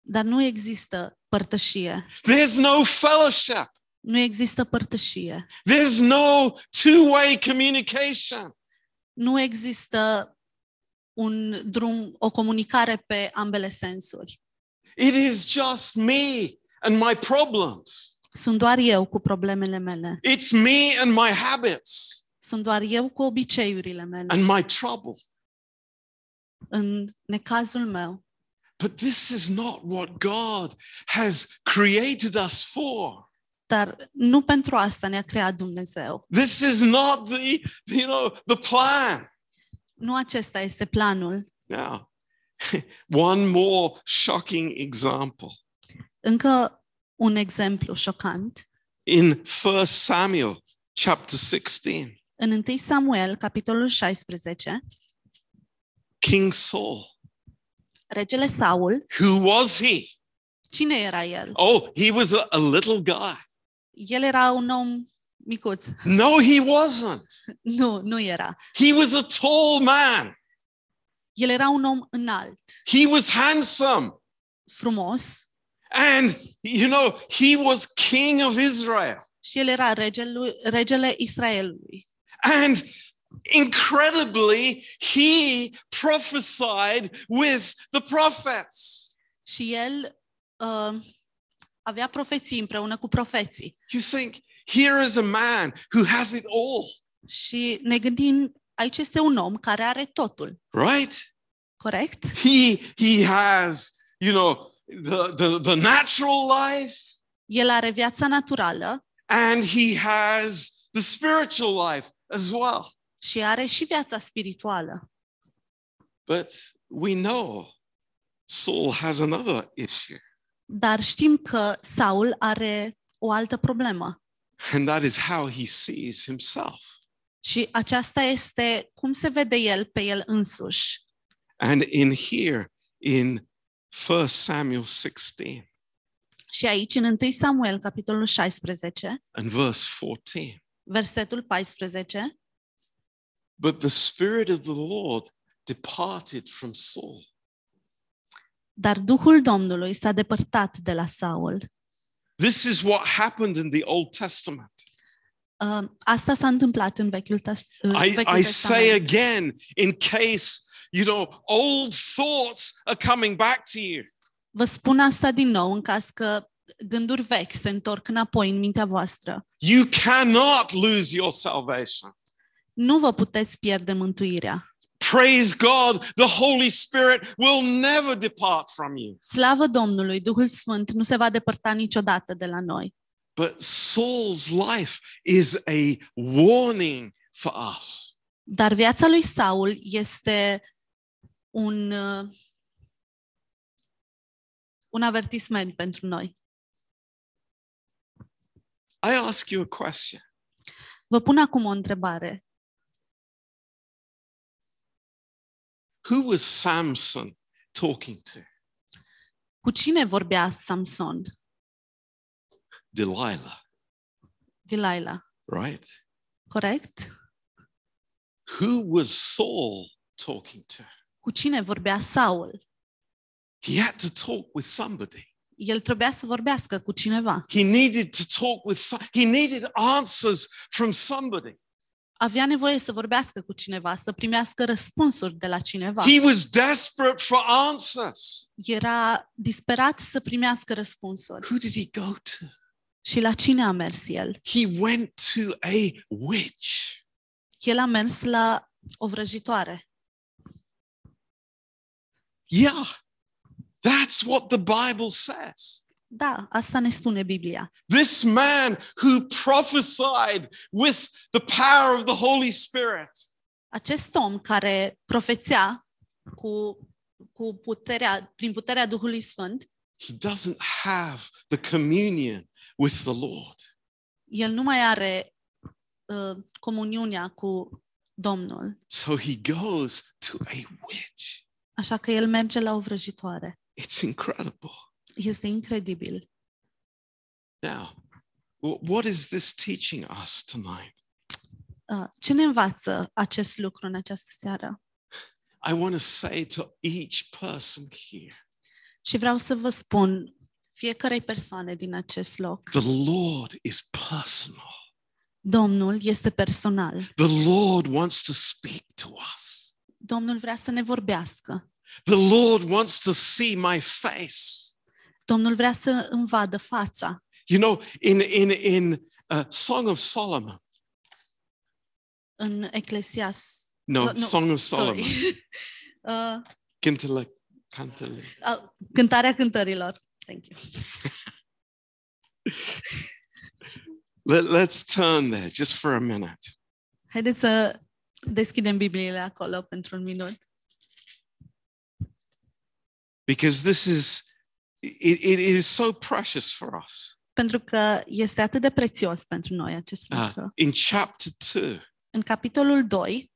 Speaker 2: Dar nu există părtășie.
Speaker 1: There's no fellowship.
Speaker 2: Nu există părtășie.
Speaker 1: There's no two way communication.
Speaker 2: Nu există un drum, o comunicare pe ambele sensuri.
Speaker 1: It is just me and my problems.
Speaker 2: Sunt doar eu cu problemele mele.
Speaker 1: It's me and my habits
Speaker 2: Sunt doar eu cu obiceiurile mele.
Speaker 1: and my trouble.
Speaker 2: În necazul meu.
Speaker 1: But this is not what God has created us for.
Speaker 2: Dar nu pentru asta ne-a creat Dumnezeu.
Speaker 1: This is not the, you know, the plan.
Speaker 2: Nu acesta este planul.
Speaker 1: Now, one more shocking example.
Speaker 2: Încă un exemplu șocant.
Speaker 1: In 1 Samuel chapter 16,
Speaker 2: În 1 Samuel, capitolul 16,
Speaker 1: King Saul,
Speaker 2: regele Saul,
Speaker 1: who was he?
Speaker 2: cine era el?
Speaker 1: Oh, he was a, a little guy.
Speaker 2: El era un om micuț.
Speaker 1: No, he wasn't.
Speaker 2: Nu, nu era.
Speaker 1: He was a tall man.
Speaker 2: El era un om înalt,
Speaker 1: He was handsome.
Speaker 2: frumos
Speaker 1: And, you know, he was king of Israel.
Speaker 2: și el era regele, regele Israelului.
Speaker 1: And incredibly, he prophesied with the prophets.
Speaker 2: Și el uh, avea profeții împreună cu profeții.
Speaker 1: You think, here is a man who has it all,
Speaker 2: Și ne gândim, aici este un om care are totul,
Speaker 1: right?
Speaker 2: corect?
Speaker 1: He he has, you know, the, the, the natural life
Speaker 2: El are viața naturală
Speaker 1: and he has the spiritual life as well.
Speaker 2: și are și viața spirituală.
Speaker 1: But we know Saul has another issue,
Speaker 2: Dar știm că Saul are o altă problemă.
Speaker 1: and that is how he sees himself.
Speaker 2: Și aceasta este cum se vede el pe el însuși.
Speaker 1: And in here, in 1 Samuel 16
Speaker 2: Și aici, în 1 Samuel, capitolul 16,
Speaker 1: and verse 14,
Speaker 2: versetul 14,
Speaker 1: but the Spirit of the Lord departed from Saul.
Speaker 2: dar Duhul Domnului s-a depărtat de la Saul.
Speaker 1: This is what happened in the Old Testament.
Speaker 2: Uh, asta s-a întâmplat în Vechiul, tes- în
Speaker 1: I,
Speaker 2: Vechiul
Speaker 1: I say
Speaker 2: Testament.
Speaker 1: again, in case, you know, old thoughts are coming back to you.
Speaker 2: Vă spun asta din nou în caz că gânduri vechi se întorc înapoi în mintea voastră.
Speaker 1: You cannot lose your salvation.
Speaker 2: Nu vă puteți pierde mântuirea.
Speaker 1: Praise God, the Holy Spirit will never depart from you.
Speaker 2: Slavă Domnului, Duhul Sfânt nu se va depărta niciodată de la noi.
Speaker 1: But Saul's life is a warning for us.
Speaker 2: Dar viața lui Saul este un, uh, un avertisment pentru noi.
Speaker 1: I ask you a question
Speaker 2: Vă pun acum o întrebare.
Speaker 1: Who was Samson talking to?
Speaker 2: Cu cine vorbea Samson?
Speaker 1: Delilah,
Speaker 2: Delilah,
Speaker 1: right?
Speaker 2: corect?
Speaker 1: Who was Saul talking to?
Speaker 2: Cu cine vorbea Saul?
Speaker 1: He had to talk with somebody.
Speaker 2: El trebuia să vorbească cu cineva.
Speaker 1: He needed to talk with some, he needed answers from somebody.
Speaker 2: Avea nevoie să vorbească cu cineva, să primească răspunsuri de la cineva.
Speaker 1: He was desperate for answers.
Speaker 2: Era disperat să primească răspunsuri.
Speaker 1: Who did he go to?
Speaker 2: Și la cine a mers el?
Speaker 1: He went to a witch.
Speaker 2: El a mers la o vrăjitoare.
Speaker 1: Yeah, that's what the Bible says.
Speaker 2: Da, asta ne spune Biblia.
Speaker 1: This man who prophesied with the power of the Holy Spirit.
Speaker 2: Acest om care profețea cu, cu puterea, prin puterea Duhului Sfânt,
Speaker 1: He doesn't have the communion with the Lord.
Speaker 2: el nu mai are uh, comuniunea cu Domnul.
Speaker 1: So he goes to a witch.
Speaker 2: Așa că el merge la o vrăjitoare.
Speaker 1: It's incredible.
Speaker 2: Este incredibil.
Speaker 1: Now, wh- what is this teaching us tonight?
Speaker 2: Uh, ce ne învață acest lucru în această seară?
Speaker 1: I want to say to each person here
Speaker 2: Și vreau să vă spun fiecarei persoane din acest loc,
Speaker 1: the Lord is personal.
Speaker 2: Domnul este personal.
Speaker 1: The Lord wants to speak to us.
Speaker 2: Domnul vrea să ne vorbească.
Speaker 1: The Lord wants to see my face.
Speaker 2: Domnul vrea să îmi vadă fața.
Speaker 1: You know, in in in uh, Song of Solomon.
Speaker 2: În Eclesias...
Speaker 1: No,
Speaker 2: Uh, no,
Speaker 1: Song of
Speaker 2: Sorry.
Speaker 1: Solomon.
Speaker 2: uh,
Speaker 1: Cantele, cantele.
Speaker 2: uh, cântarea cântărilor. Thank you.
Speaker 1: Let, let's turn there just for a minute.
Speaker 2: Haideți să deschidem Bibliile acolo pentru un minut.
Speaker 1: Because this is it, it is so precious for us.
Speaker 2: Pentru că este atât de prețios pentru noi acest
Speaker 1: Uh,
Speaker 2: lucru.
Speaker 1: in chapter 2
Speaker 2: În capitolul 2,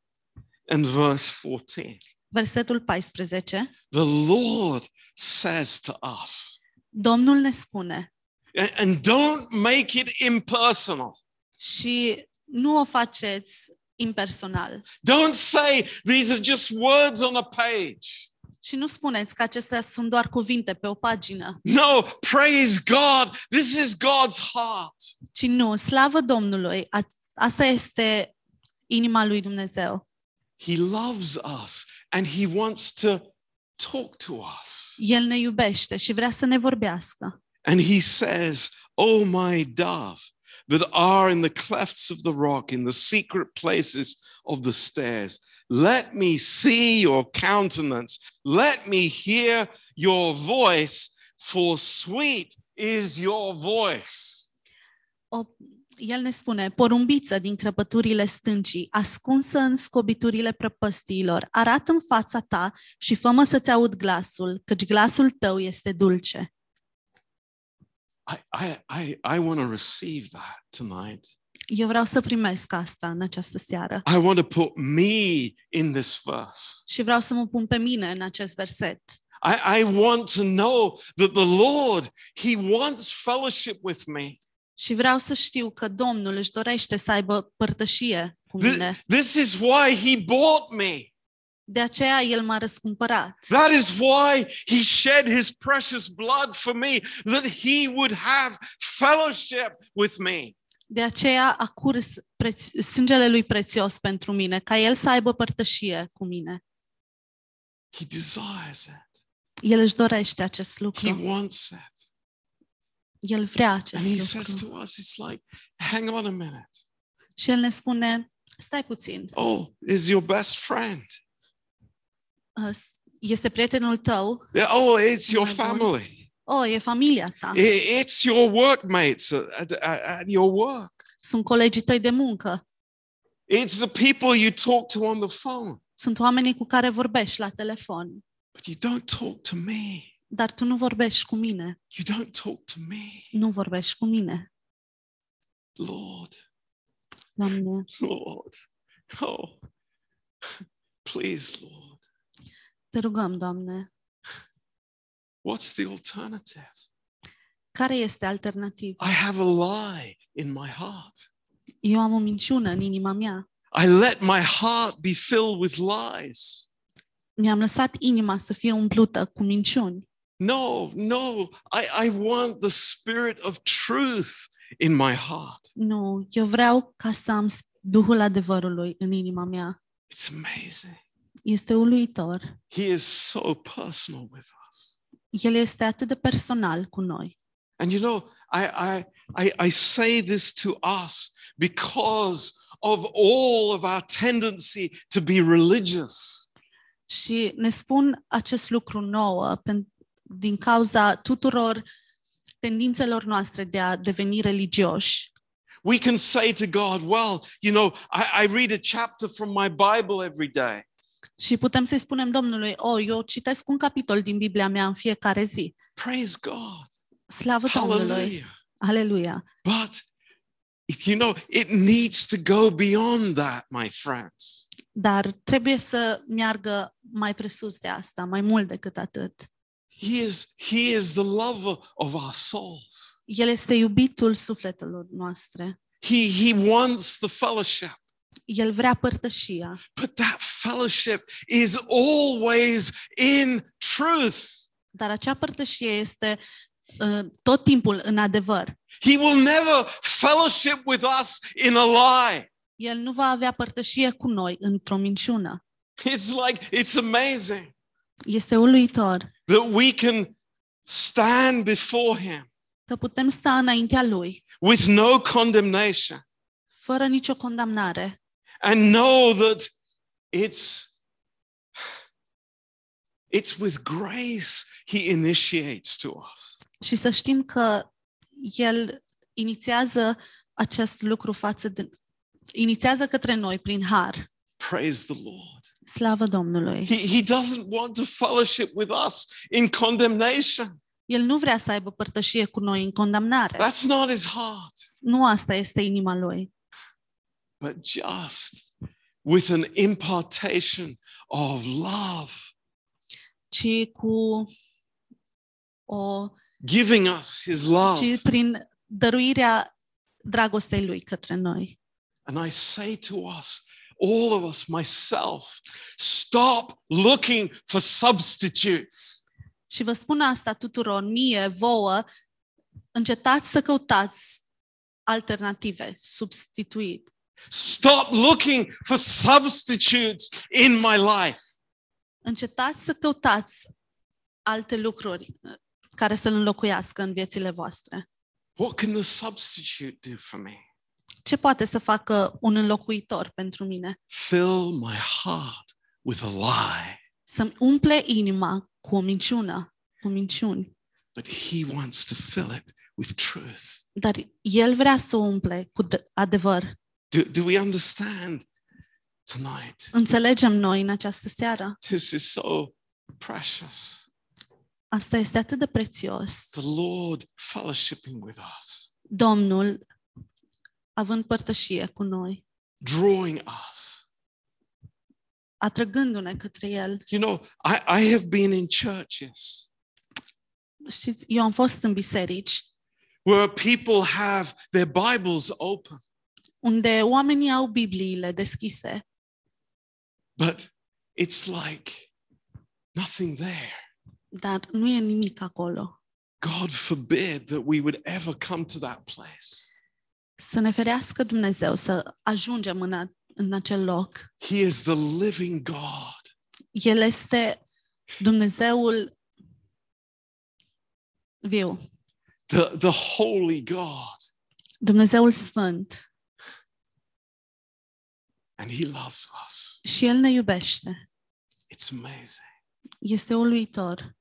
Speaker 1: and verse 14,
Speaker 2: versetul 14,
Speaker 1: the Lord says to us,
Speaker 2: Domnul ne spune
Speaker 1: a- and don't make it impersonal.
Speaker 2: și nu o faceți impersonal.
Speaker 1: Don't say these are just words on a page.
Speaker 2: Și nu spuneți că acestea sunt doar cuvinte pe o pagină,
Speaker 1: No, praise God. This is God's heart.
Speaker 2: ci nu, slavă Domnului, a- asta este inima lui Dumnezeu.
Speaker 1: He loves us and He wants to talk to us.
Speaker 2: El ne iubește și vrea să ne vorbească.
Speaker 1: And He says, Oh, my dove, that are in the clefts of the rock, in the secret places of the stairs, let me see your countenance, let me hear your voice, for sweet is your voice.
Speaker 2: O, el ne spune, porumbiță din crăpăturile stâncii, ascunsă în scobiturile prăpăstiilor, arată în fața ta și fă să-ți aud glasul, căci glasul tău este dulce.
Speaker 1: I, I, I, I want to receive that tonight.
Speaker 2: Eu vreau să primesc asta în această seară
Speaker 1: I want to put me in this verse.
Speaker 2: și vreau să mă pun pe mine în acest verset.
Speaker 1: I, I want to know that the Lord, He wants fellowship with me.
Speaker 2: Și vreau să știu că Domnul își dorește să aibă părtășie cu
Speaker 1: Th-
Speaker 2: mine.
Speaker 1: This is why He bought me.
Speaker 2: De aceea El m-a răscumpărat.
Speaker 1: That is why He shed His precious blood for me, that He would have fellowship with me.
Speaker 2: De aceea a curs preț- sângele lui prețios pentru mine, ca El să aibă părtășie cu mine.
Speaker 1: He desires it,
Speaker 2: El își dorește acest
Speaker 1: He
Speaker 2: lucru.
Speaker 1: wants it.
Speaker 2: El vrea
Speaker 1: And He
Speaker 2: acest
Speaker 1: says
Speaker 2: lucru.
Speaker 1: to us, It's like, hang on a minute.
Speaker 2: Și El ne spune, stai puțin,
Speaker 1: Oh, is your best friend.
Speaker 2: Uh, este prietenul tău,
Speaker 1: Yeah, Oh, it's your
Speaker 2: my God.
Speaker 1: family.
Speaker 2: oh, e familia ta,
Speaker 1: I- It's your workmates at, at, at your work.
Speaker 2: sunt colegii tăi de muncă,
Speaker 1: It's the people you talk to on the phone.
Speaker 2: sunt oamenii cu care vorbești la telefon,
Speaker 1: But you don't talk to me.
Speaker 2: dar tu nu vorbești cu mine,
Speaker 1: You don't talk to me.
Speaker 2: nu vorbești cu mine.
Speaker 1: Lord,
Speaker 2: Doamne,
Speaker 1: Lord. Oh, please, Lord.
Speaker 2: Te rugăm, Doamne,
Speaker 1: What's the alternative?
Speaker 2: care este alternativa?
Speaker 1: I have a lie in my heart.
Speaker 2: Eu am o minciună în inima mea.
Speaker 1: I let my heart be filled with lies.
Speaker 2: Mi-am lăsat inima să fie umplută cu minciuni.
Speaker 1: No, no. I, I want the spirit of truth in my heart.
Speaker 2: Nu, eu vreau ca să am Duhul adevărului în inima mea.
Speaker 1: It's amazing.
Speaker 2: Este uluitor.
Speaker 1: He is so personal with us.
Speaker 2: El este atât de personal cu noi.
Speaker 1: And you know, I, I, I, I say this to us because of all of our tendency to be religious.
Speaker 2: Și ne spun acest lucru nouă pen- din cauza tuturor tendințelor noastre de a deveni religioși.
Speaker 1: We can say to God, well, you know, I, I read a chapter from my Bible every day.
Speaker 2: Și putem să-i spunem Domnului, oh, eu citesc un capitol din Biblia mea în fiecare zi.
Speaker 1: Praise God.
Speaker 2: Slavă Domnului!
Speaker 1: Hallelujah.
Speaker 2: Aleluia!
Speaker 1: But, if you know, it needs to go beyond that, my friends.
Speaker 2: Dar trebuie să meargă mai presus de asta, mai mult decât atât.
Speaker 1: He is, he is the lover of our souls.
Speaker 2: El este iubitul sufletelor noastre.
Speaker 1: He, he wants the fellowship.
Speaker 2: El vrea părtășia,
Speaker 1: But that fellowship is always in truth.
Speaker 2: dar acea părtășie este uh, tot timpul în adevăr.
Speaker 1: He will never fellowship with us in a lie.
Speaker 2: El nu va avea părtășie cu noi într-o minciună.
Speaker 1: It's like, it's amazing
Speaker 2: Este uluitor
Speaker 1: that we can stand before Him
Speaker 2: că putem sta înaintea Lui
Speaker 1: with no condemnation
Speaker 2: fără nicio condamnare
Speaker 1: and know that it's it's with grace he initiates to us
Speaker 2: și să știm că El inițiază acest lucru față de inițiază către noi prin har.
Speaker 1: praise the lord
Speaker 2: Slavă Domnului!
Speaker 1: he, he doesn't want to fellowship with us in condemnation
Speaker 2: El nu vrea să aibă părtășie cu noi în condamnare.
Speaker 1: that's not his heart
Speaker 2: Nu asta este inima Lui,
Speaker 1: but just with an impartation of love
Speaker 2: ci cu o
Speaker 1: giving us his love
Speaker 2: ci prin dăruirea dragostei Lui către noi.
Speaker 1: and i say to us all of us myself stop looking for substitutes
Speaker 2: Și vă spun asta tuturor, mie, vouă, încetați să căutați alternative, substituit.
Speaker 1: Stop looking for substitutes in my life.
Speaker 2: Încetați să căutați alte lucruri uh, care să-L înlocuiască în viețile voastre.
Speaker 1: What can the substitute do for me?
Speaker 2: Ce poate să facă un înlocuitor pentru mine?
Speaker 1: Fill my heart with a lie.
Speaker 2: Să-mi umple inima cu o minciună, cu minciuni.
Speaker 1: But he wants to fill it with truth.
Speaker 2: Dar El vrea să o umple cu d- adevăr.
Speaker 1: Do, do we understand tonight?
Speaker 2: Înțelegem noi în această seară?
Speaker 1: This is so precious.
Speaker 2: Asta este atât de prețios.
Speaker 1: The Lord fellowshipping with us,
Speaker 2: Domnul având părtășie cu noi,
Speaker 1: drawing us.
Speaker 2: atrăgându-ne către El.
Speaker 1: You know, I, I have been in churches
Speaker 2: Știți, eu am fost în biserici
Speaker 1: where people have their Bibles open,
Speaker 2: unde oamenii au Bibliile deschise,
Speaker 1: but it's like nothing there.
Speaker 2: dar nu e nimic acolo.
Speaker 1: God forbid that we would ever come to that place.
Speaker 2: Să ne ferească Dumnezeu să ajungem în, a, în acel loc.
Speaker 1: He is the living God.
Speaker 2: El este Dumnezeul viu,
Speaker 1: the, the holy God,
Speaker 2: Dumnezeul Sfânt
Speaker 1: and He loves us.
Speaker 2: și El ne iubește.
Speaker 1: It's amazing.
Speaker 2: Este uluitor.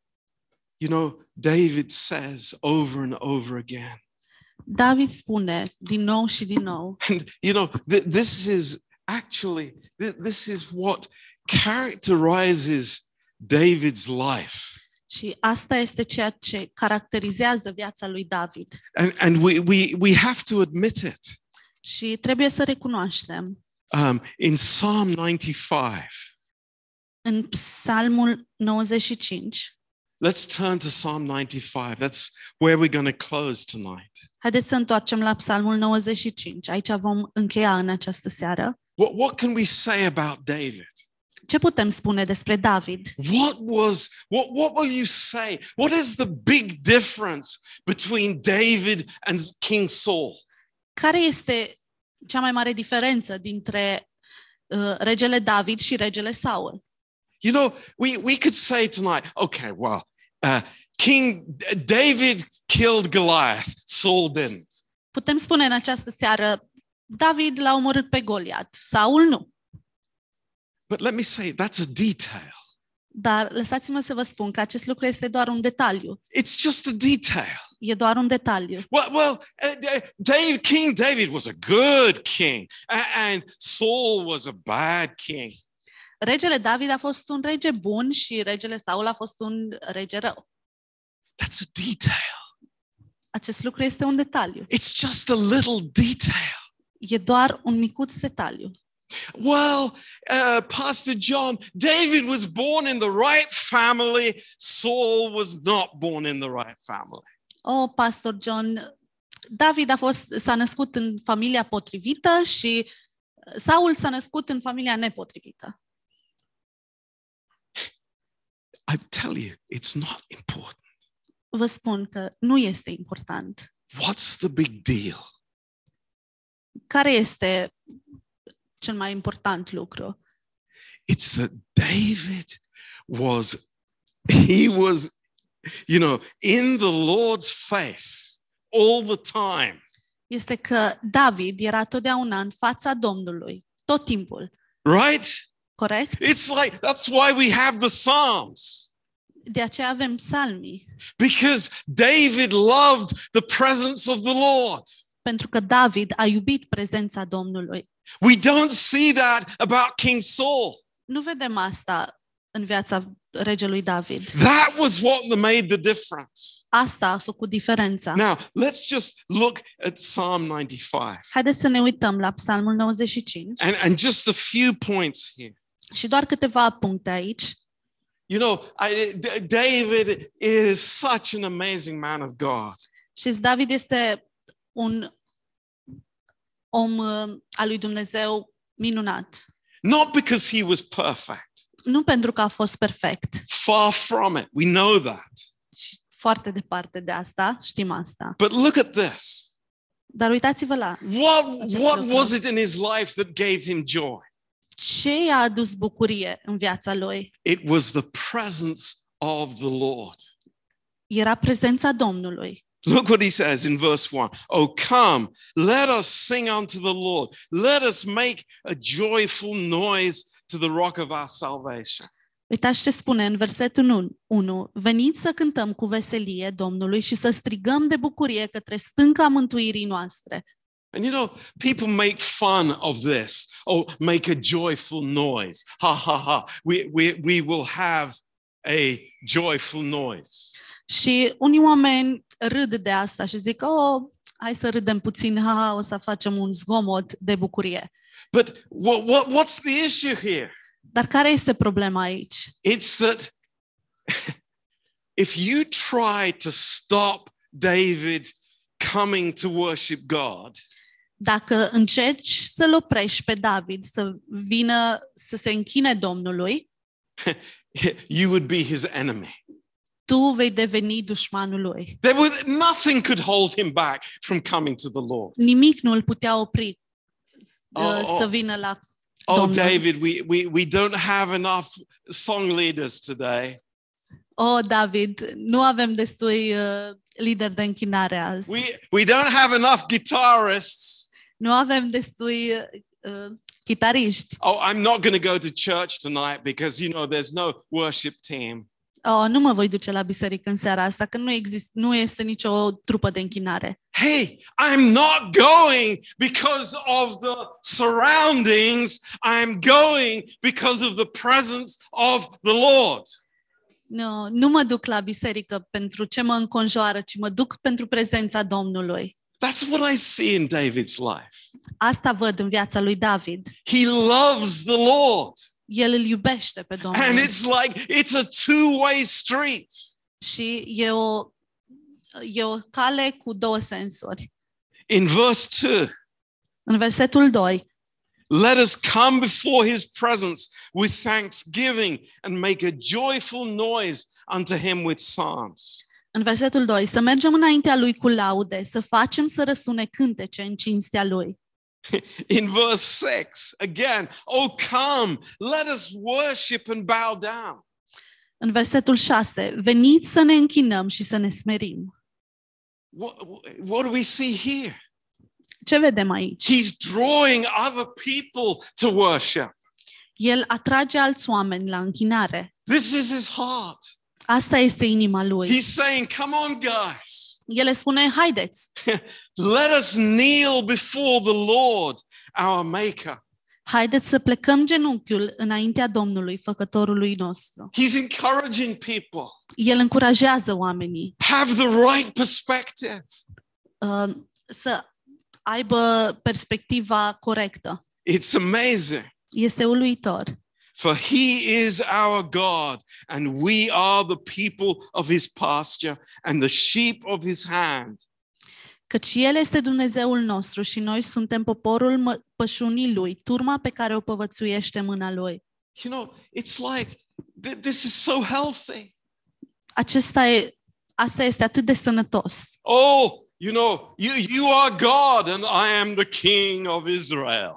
Speaker 1: You know, David says over and over again,
Speaker 2: David spune din nou și din nou
Speaker 1: and you know, th- this is actually th- this is what characterizes David's life.
Speaker 2: și asta este ceea ce caracterizează viața lui David.
Speaker 1: And, and we, we, we have to admit it.
Speaker 2: Și trebuie să recunoaștem
Speaker 1: Um, in Psalm 95,
Speaker 2: în Psalmul 95,
Speaker 1: let's turn to Psalm 95. That's where we're going to close tonight.
Speaker 2: haideți să întoarcem la Psalmul 95. Aici vom încheia în această seară.
Speaker 1: What, what can we say about David?
Speaker 2: Ce putem spune despre David?
Speaker 1: What was, what, what will you say? What is the big difference between David and King Saul?
Speaker 2: Care este cea mai mare diferență dintre uh, regele David și regele Saul?
Speaker 1: You know, we, we could say tonight, okay, well, uh, King David killed Goliath, Saul didn't.
Speaker 2: Putem spune în această seară, David l-a omorât pe Goliat, Saul nu.
Speaker 1: But let me say, that's a detail.
Speaker 2: Dar lăsați-mă să vă spun că acest lucru este doar un detaliu.
Speaker 1: It's just a detail.
Speaker 2: E doar un detaliu.
Speaker 1: Well, well uh, uh, King David was a good king, and Saul was a bad king.
Speaker 2: Regele David a fost un rege bun și regele Saul a fost un rege rău.
Speaker 1: That's a detail.
Speaker 2: Acest lucru este un detaliu.
Speaker 1: It's just a little detail.
Speaker 2: E doar un micuț detaliu.
Speaker 1: Well, uh, Pastor John, David was born in the right family. Saul was not born in the right family.
Speaker 2: Oh, Pastor John, David a fost, s-a născut în familia potrivită și Saul s-a născut în familia nepotrivită.
Speaker 1: I tell you, it's not important.
Speaker 2: Vă spun că nu este important.
Speaker 1: What's the big deal?
Speaker 2: Care este cel mai important lucru?
Speaker 1: It's that David was, he was, you know, in the Lord's face all the time.
Speaker 2: Este că David era totdeauna în fața Domnului, tot timpul.
Speaker 1: Right?
Speaker 2: Corect?
Speaker 1: It's like that's why we have the Psalms.
Speaker 2: De aceea avem psalmii.
Speaker 1: Because David loved the presence of the Lord.
Speaker 2: Pentru că David a iubit prezența Domnului.
Speaker 1: We don't see that about King Saul.
Speaker 2: Nu vedem asta în viața regelui David.
Speaker 1: That was what made the difference.
Speaker 2: Asta a făcut diferența.
Speaker 1: Now, let's just look at Psalm 95
Speaker 2: Haideți să ne uităm la Psalmul 95
Speaker 1: and, and just a few points here.
Speaker 2: și doar câteva puncte aici.
Speaker 1: You know, I, D- David is such an amazing man of God.
Speaker 2: Și David este un om uh, al lui Dumnezeu minunat.
Speaker 1: Not because he was perfect,
Speaker 2: Nu pentru că a fost perfect,
Speaker 1: far from it. We know that.
Speaker 2: și foarte departe de asta, știm asta.
Speaker 1: But look at this.
Speaker 2: Dar uitați-vă la
Speaker 1: What,
Speaker 2: Acest
Speaker 1: what
Speaker 2: lucru.
Speaker 1: was it in his life that gave him joy?
Speaker 2: ce i-a adus bucurie în viața lui.
Speaker 1: It was the presence of the Lord.
Speaker 2: Era prezența Domnului.
Speaker 1: Look what he says in verse 1. Oh, come, let us sing unto the Lord. Let us make a joyful noise to the rock of our salvation.
Speaker 2: Uitați ce spune în versetul 1. Veniți să cântăm cu veselie Domnului și să strigăm de bucurie către stânca mântuirii noastre.
Speaker 1: And you know, people make fun of this. Oh, make a joyful noise. Ha ha ha. We, we, we will have a joyful noise.
Speaker 2: Și unii oameni râd de asta și zic, oh, hai să râdem puțin, ha, ha, o să facem un zgomot de bucurie.
Speaker 1: But what, what, what's the issue here?
Speaker 2: Dar care este problema aici?
Speaker 1: It's that if you try to stop David coming to worship God,
Speaker 2: Dacă încerci să-l oprești pe David să vină să se închine Domnului,
Speaker 1: you would be his enemy.
Speaker 2: tu vei deveni dușmanul lui.
Speaker 1: There was nothing could hold him back from coming to the Lord.
Speaker 2: Nimic nu îl putea opri uh,
Speaker 1: Oh, oh.
Speaker 2: la
Speaker 1: Oh,
Speaker 2: Domnul.
Speaker 1: David, we, we, we don't have enough song leaders today.
Speaker 2: Oh, David, nu avem destui uh, lideri de închinare azi.
Speaker 1: We, we don't have enough guitarists.
Speaker 2: Nu avem destui uh, chitariști.
Speaker 1: Oh, I'm not going to go to church tonight because, you know, there's no worship team.
Speaker 2: Oh, nu mă voi duce la biserică în seara asta, că nu, exist, nu este nicio trupă de închinare.
Speaker 1: Hey, I'm not going because of the surroundings. I'm going because of the presence of the Lord.
Speaker 2: Nu, nu mă duc la biserică pentru ce mă înconjoară, ci mă duc pentru prezența Domnului.
Speaker 1: That's what I see in David's life.
Speaker 2: Asta văd în viața lui David.
Speaker 1: He loves the Lord.
Speaker 2: El îl iubește pe Domnul.
Speaker 1: And it's like it's a two-way street.
Speaker 2: Și e o, e o cale cu două sensuri.
Speaker 1: In verse 2,
Speaker 2: În versetul 2,
Speaker 1: let us come before his presence with thanksgiving and make a joyful noise unto him with psalms.
Speaker 2: în versetul 2, să mergem înaintea lui cu laude, să facem să răsune cântece în cinstea lui.
Speaker 1: In verse 6, again, oh, come, let us worship and bow down.
Speaker 2: În versetul 6, veniți să ne închinăm și să ne smerim.
Speaker 1: What, what do we see here?
Speaker 2: Ce vedem aici?
Speaker 1: He's drawing other people to worship.
Speaker 2: El atrage alți oameni la închinare.
Speaker 1: This is his heart.
Speaker 2: Asta este inima lui.
Speaker 1: He's saying, Come on, guys,
Speaker 2: El le spune, haideți,
Speaker 1: let us kneel before the Lord, our Maker.
Speaker 2: haideți să plecăm genunchiul înaintea Domnului, făcătorului nostru.
Speaker 1: He's encouraging people.
Speaker 2: El încurajează oamenii
Speaker 1: Have the right perspective.
Speaker 2: uh, să aibă perspectiva corectă.
Speaker 1: It's amazing.
Speaker 2: Este uluitor.
Speaker 1: For he is our God, and we are the people of his pasture and the sheep of his hand.
Speaker 2: Căci El este Dumnezeul nostru și noi suntem poporul mă- pășunii Lui, turma pe care o povățuiește mâna Lui.
Speaker 1: You know, it's like th- this is so healthy.
Speaker 2: Acesta e, asta este atât de sănătos.
Speaker 1: Oh, you know, you, you are God and I am the king of Israel.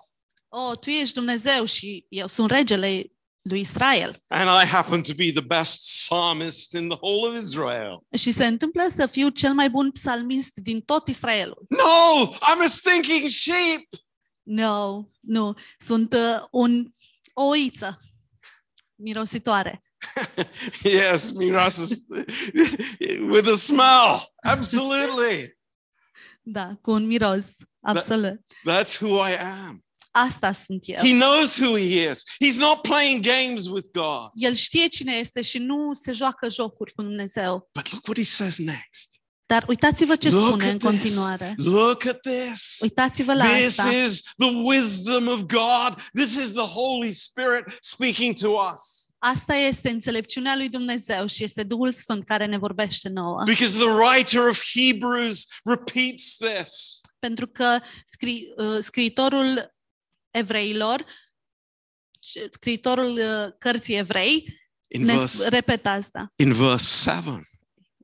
Speaker 2: Oh, tu ești Dumnezeu și eu sunt regele lui Israel.
Speaker 1: And I happen to be the best psalmist in the whole of Israel.
Speaker 2: Și se întâmplă să fiu cel mai bun psalmist din tot Israelul.
Speaker 1: No, I'm a stinking sheep.
Speaker 2: No, nu, sunt uh, un o oiță mirositoare.
Speaker 1: yes, Miras is with a smell. Absolutely.
Speaker 2: Da, cu un miros, absolut.
Speaker 1: That's who I am.
Speaker 2: Asta sunt eu.
Speaker 1: He knows who he is. He's not playing games with God.
Speaker 2: El știe cine este și nu se joacă jocuri cu Dumnezeu.
Speaker 1: But look what he says next.
Speaker 2: Dar uitați-vă ce
Speaker 1: Look
Speaker 2: spune
Speaker 1: at
Speaker 2: în
Speaker 1: this.
Speaker 2: continuare.
Speaker 1: Look at this.
Speaker 2: Uitați-vă la
Speaker 1: This
Speaker 2: asta.
Speaker 1: is the wisdom of God. This is the Holy Spirit speaking to us.
Speaker 2: Asta este înțelepciunea lui Dumnezeu și este Duhul Sfânt care ne vorbește nouă.
Speaker 1: Because the writer of Hebrews repeats this.
Speaker 2: Pentru că scri, uh, scriitorul evreilor, c- scriitorul uh, cărții evrei,
Speaker 1: In
Speaker 2: ne
Speaker 1: verse,
Speaker 2: repetă asta.
Speaker 1: in verse 7.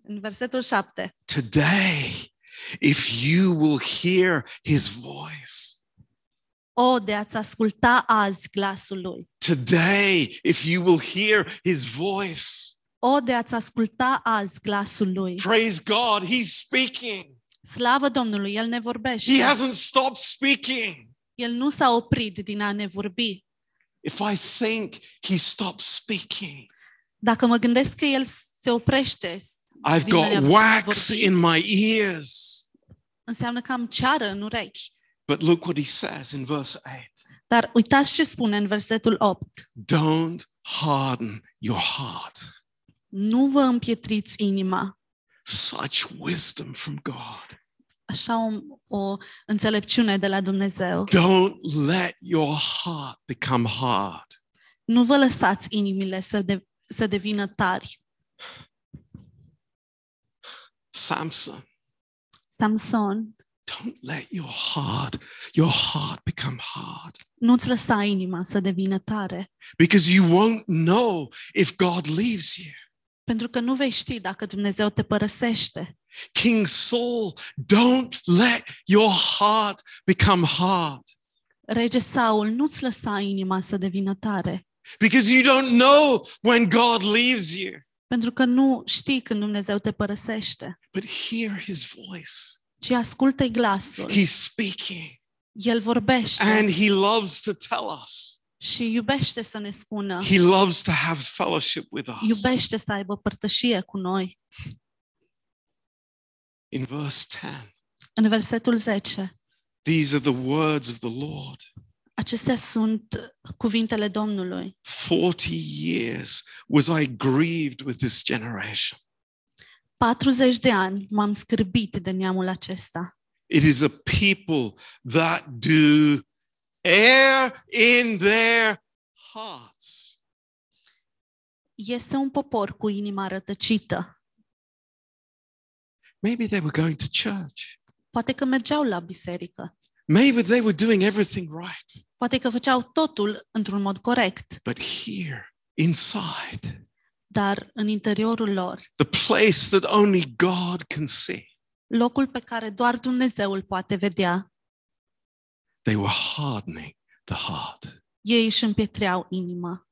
Speaker 2: În versetul 7.
Speaker 1: Today, if you will hear his voice,
Speaker 2: O, de a-ți asculta azi glasul lui.
Speaker 1: today, if you will hear his voice,
Speaker 2: O, de a-ți asculta azi glasul lui.
Speaker 1: praise God, he's speaking.
Speaker 2: Slavă Domnului, El ne
Speaker 1: He
Speaker 2: vorbește.
Speaker 1: hasn't stopped speaking.
Speaker 2: El nu s-a oprit din a ne vorbi.
Speaker 1: If I think he stopped speaking,
Speaker 2: Dacă mă gândesc că El se oprește,
Speaker 1: I've
Speaker 2: Din
Speaker 1: got
Speaker 2: alea
Speaker 1: wax
Speaker 2: vorbi.
Speaker 1: in my ears.
Speaker 2: înseamnă că am ceară în urechi.
Speaker 1: But look what he says in verse 8
Speaker 2: Dar uitați ce spune în versetul 8.
Speaker 1: don't harden your heart.
Speaker 2: Nu vă împietriți inima.
Speaker 1: Such wisdom from God.
Speaker 2: Așa o, o înțelepciune de la Dumnezeu.
Speaker 1: Don't let your heart become hard.
Speaker 2: Nu vă lăsați inimile să, de, să devină tari.
Speaker 1: Samson,
Speaker 2: Samson,
Speaker 1: don't let your heart, your heart become hard.
Speaker 2: nu-ți lăsa inima să devină tare.
Speaker 1: Because you won't know if God leaves you.
Speaker 2: Pentru că nu vei ști dacă Dumnezeu te părăsește.
Speaker 1: King Saul, don't let your heart become hard.
Speaker 2: Rege Saul, nu-ți lăsa inima să devină tare.
Speaker 1: Because you don't know when God leaves you.
Speaker 2: Pentru că nu știi când Dumnezeu te părăsește.
Speaker 1: But hear his voice.
Speaker 2: Ci ascultă glasul.
Speaker 1: He's speaking
Speaker 2: El vorbește
Speaker 1: and he loves to tell us.
Speaker 2: Și iubește să ne spună.
Speaker 1: He loves to have fellowship with us.
Speaker 2: Iubește să aibă părtășie cu noi.
Speaker 1: In verse 10,
Speaker 2: În versetul 10.
Speaker 1: these are the words of the Lord.
Speaker 2: Acestea sunt cuvintele Domnului.
Speaker 1: 40 years was I grieved with this generation.
Speaker 2: 40 de ani m-am scârbit de neamul acesta.
Speaker 1: It is a people that do err in their hearts.
Speaker 2: Este un popor cu inima rătăcită.
Speaker 1: Maybe they were going to church.
Speaker 2: Poate că mergeau la biserică.
Speaker 1: Maybe they were doing everything right.
Speaker 2: Poate că făceau totul într-un mod corect.
Speaker 1: But here, inside,
Speaker 2: Dar în interiorul lor,
Speaker 1: the place that only God can see,
Speaker 2: locul pe care doar Dumnezeu îl poate vedea,
Speaker 1: they were hardening the heart.
Speaker 2: ei își împietreau inima.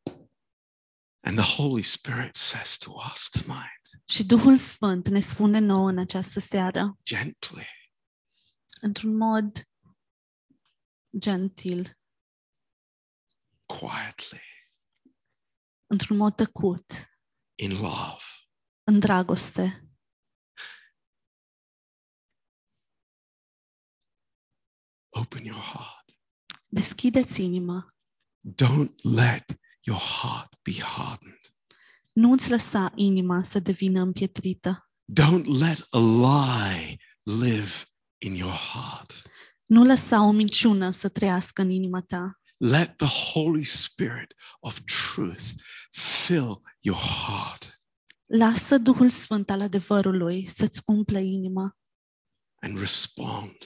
Speaker 1: And the Holy Spirit says to us tonight,
Speaker 2: Și Duhul Sfânt ne spune nouă în această seară,
Speaker 1: gently,
Speaker 2: într-un mod gentil,
Speaker 1: quietly,
Speaker 2: într-un mod tăcut,
Speaker 1: in love,
Speaker 2: în dragoste.
Speaker 1: Open your heart.
Speaker 2: Deschideți inima.
Speaker 1: Don't let your heart be hardened.
Speaker 2: Nu îți lăsa inima să devină împietrită.
Speaker 1: Don't let a lie live in your heart.
Speaker 2: Nu lăsa o minciună să trăiască în inima ta.
Speaker 1: Let the Holy Spirit of truth fill your heart.
Speaker 2: Lasă Duhul Sfânt al adevărului să-ți umple inima.
Speaker 1: and respond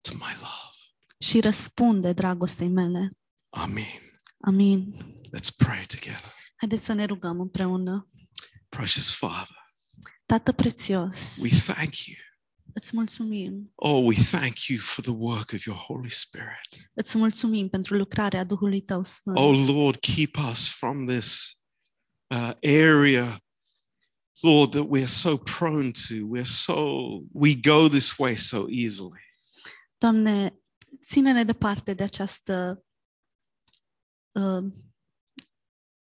Speaker 1: to my love.
Speaker 2: Și răspunde dragostei mele.
Speaker 1: Amen.
Speaker 2: Amin.
Speaker 1: Let's pray together.
Speaker 2: Haideți să ne rugăm împreună.
Speaker 1: Precious Father,
Speaker 2: Tată prețios,
Speaker 1: we thank you.
Speaker 2: îți mulțumim.
Speaker 1: Oh, we thank you for the work of your Holy Spirit.
Speaker 2: Îți mulțumim pentru lucrarea Duhului Tău Sfânt.
Speaker 1: Oh, Lord, keep us from this uh, area, Lord, that we're so prone to. We're so, we go this way so easily.
Speaker 2: Doamne, ține-ne departe de această uh,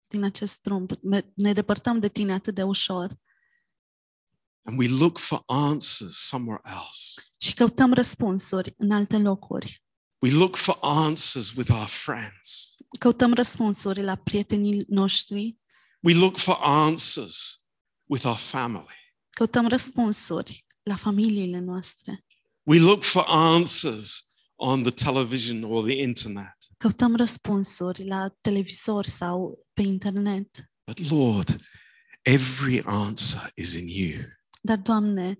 Speaker 2: din acest drum. Me- Ne depărtăm de tine atât de ușor
Speaker 1: And we look for answers somewhere else.
Speaker 2: și căutăm răspunsuri în alte locuri.
Speaker 1: We look for answers with our friends.
Speaker 2: Căutăm răspunsuri la prietenii noștri,
Speaker 1: We look for answers with our family.
Speaker 2: căutăm răspunsuri la familiile noastre,
Speaker 1: We look for answers on the television or the internet.
Speaker 2: căutăm răspunsuri la televizor sau pe internet.
Speaker 1: But Lord, every answer is in you.
Speaker 2: Dar, Doamne,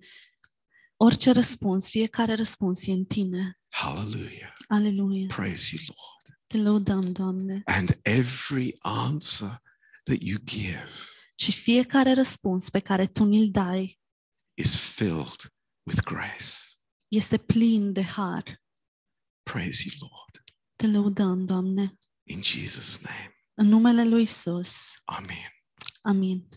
Speaker 2: orice răspuns, fiecare răspuns e în Tine.
Speaker 1: Hallelujah.
Speaker 2: Aleluia!
Speaker 1: Praise you, Lord.
Speaker 2: Te lăudăm, Doamne.
Speaker 1: And every answer that you give
Speaker 2: Și fiecare răspuns pe care Tu ni-l dai
Speaker 1: is filled with grace.
Speaker 2: este plin de har.
Speaker 1: Praise you, Lord.
Speaker 2: Te lăudăm, Doamne.
Speaker 1: In Jesus' name.
Speaker 2: În numele Lui Isus.
Speaker 1: Amen.
Speaker 2: Amin.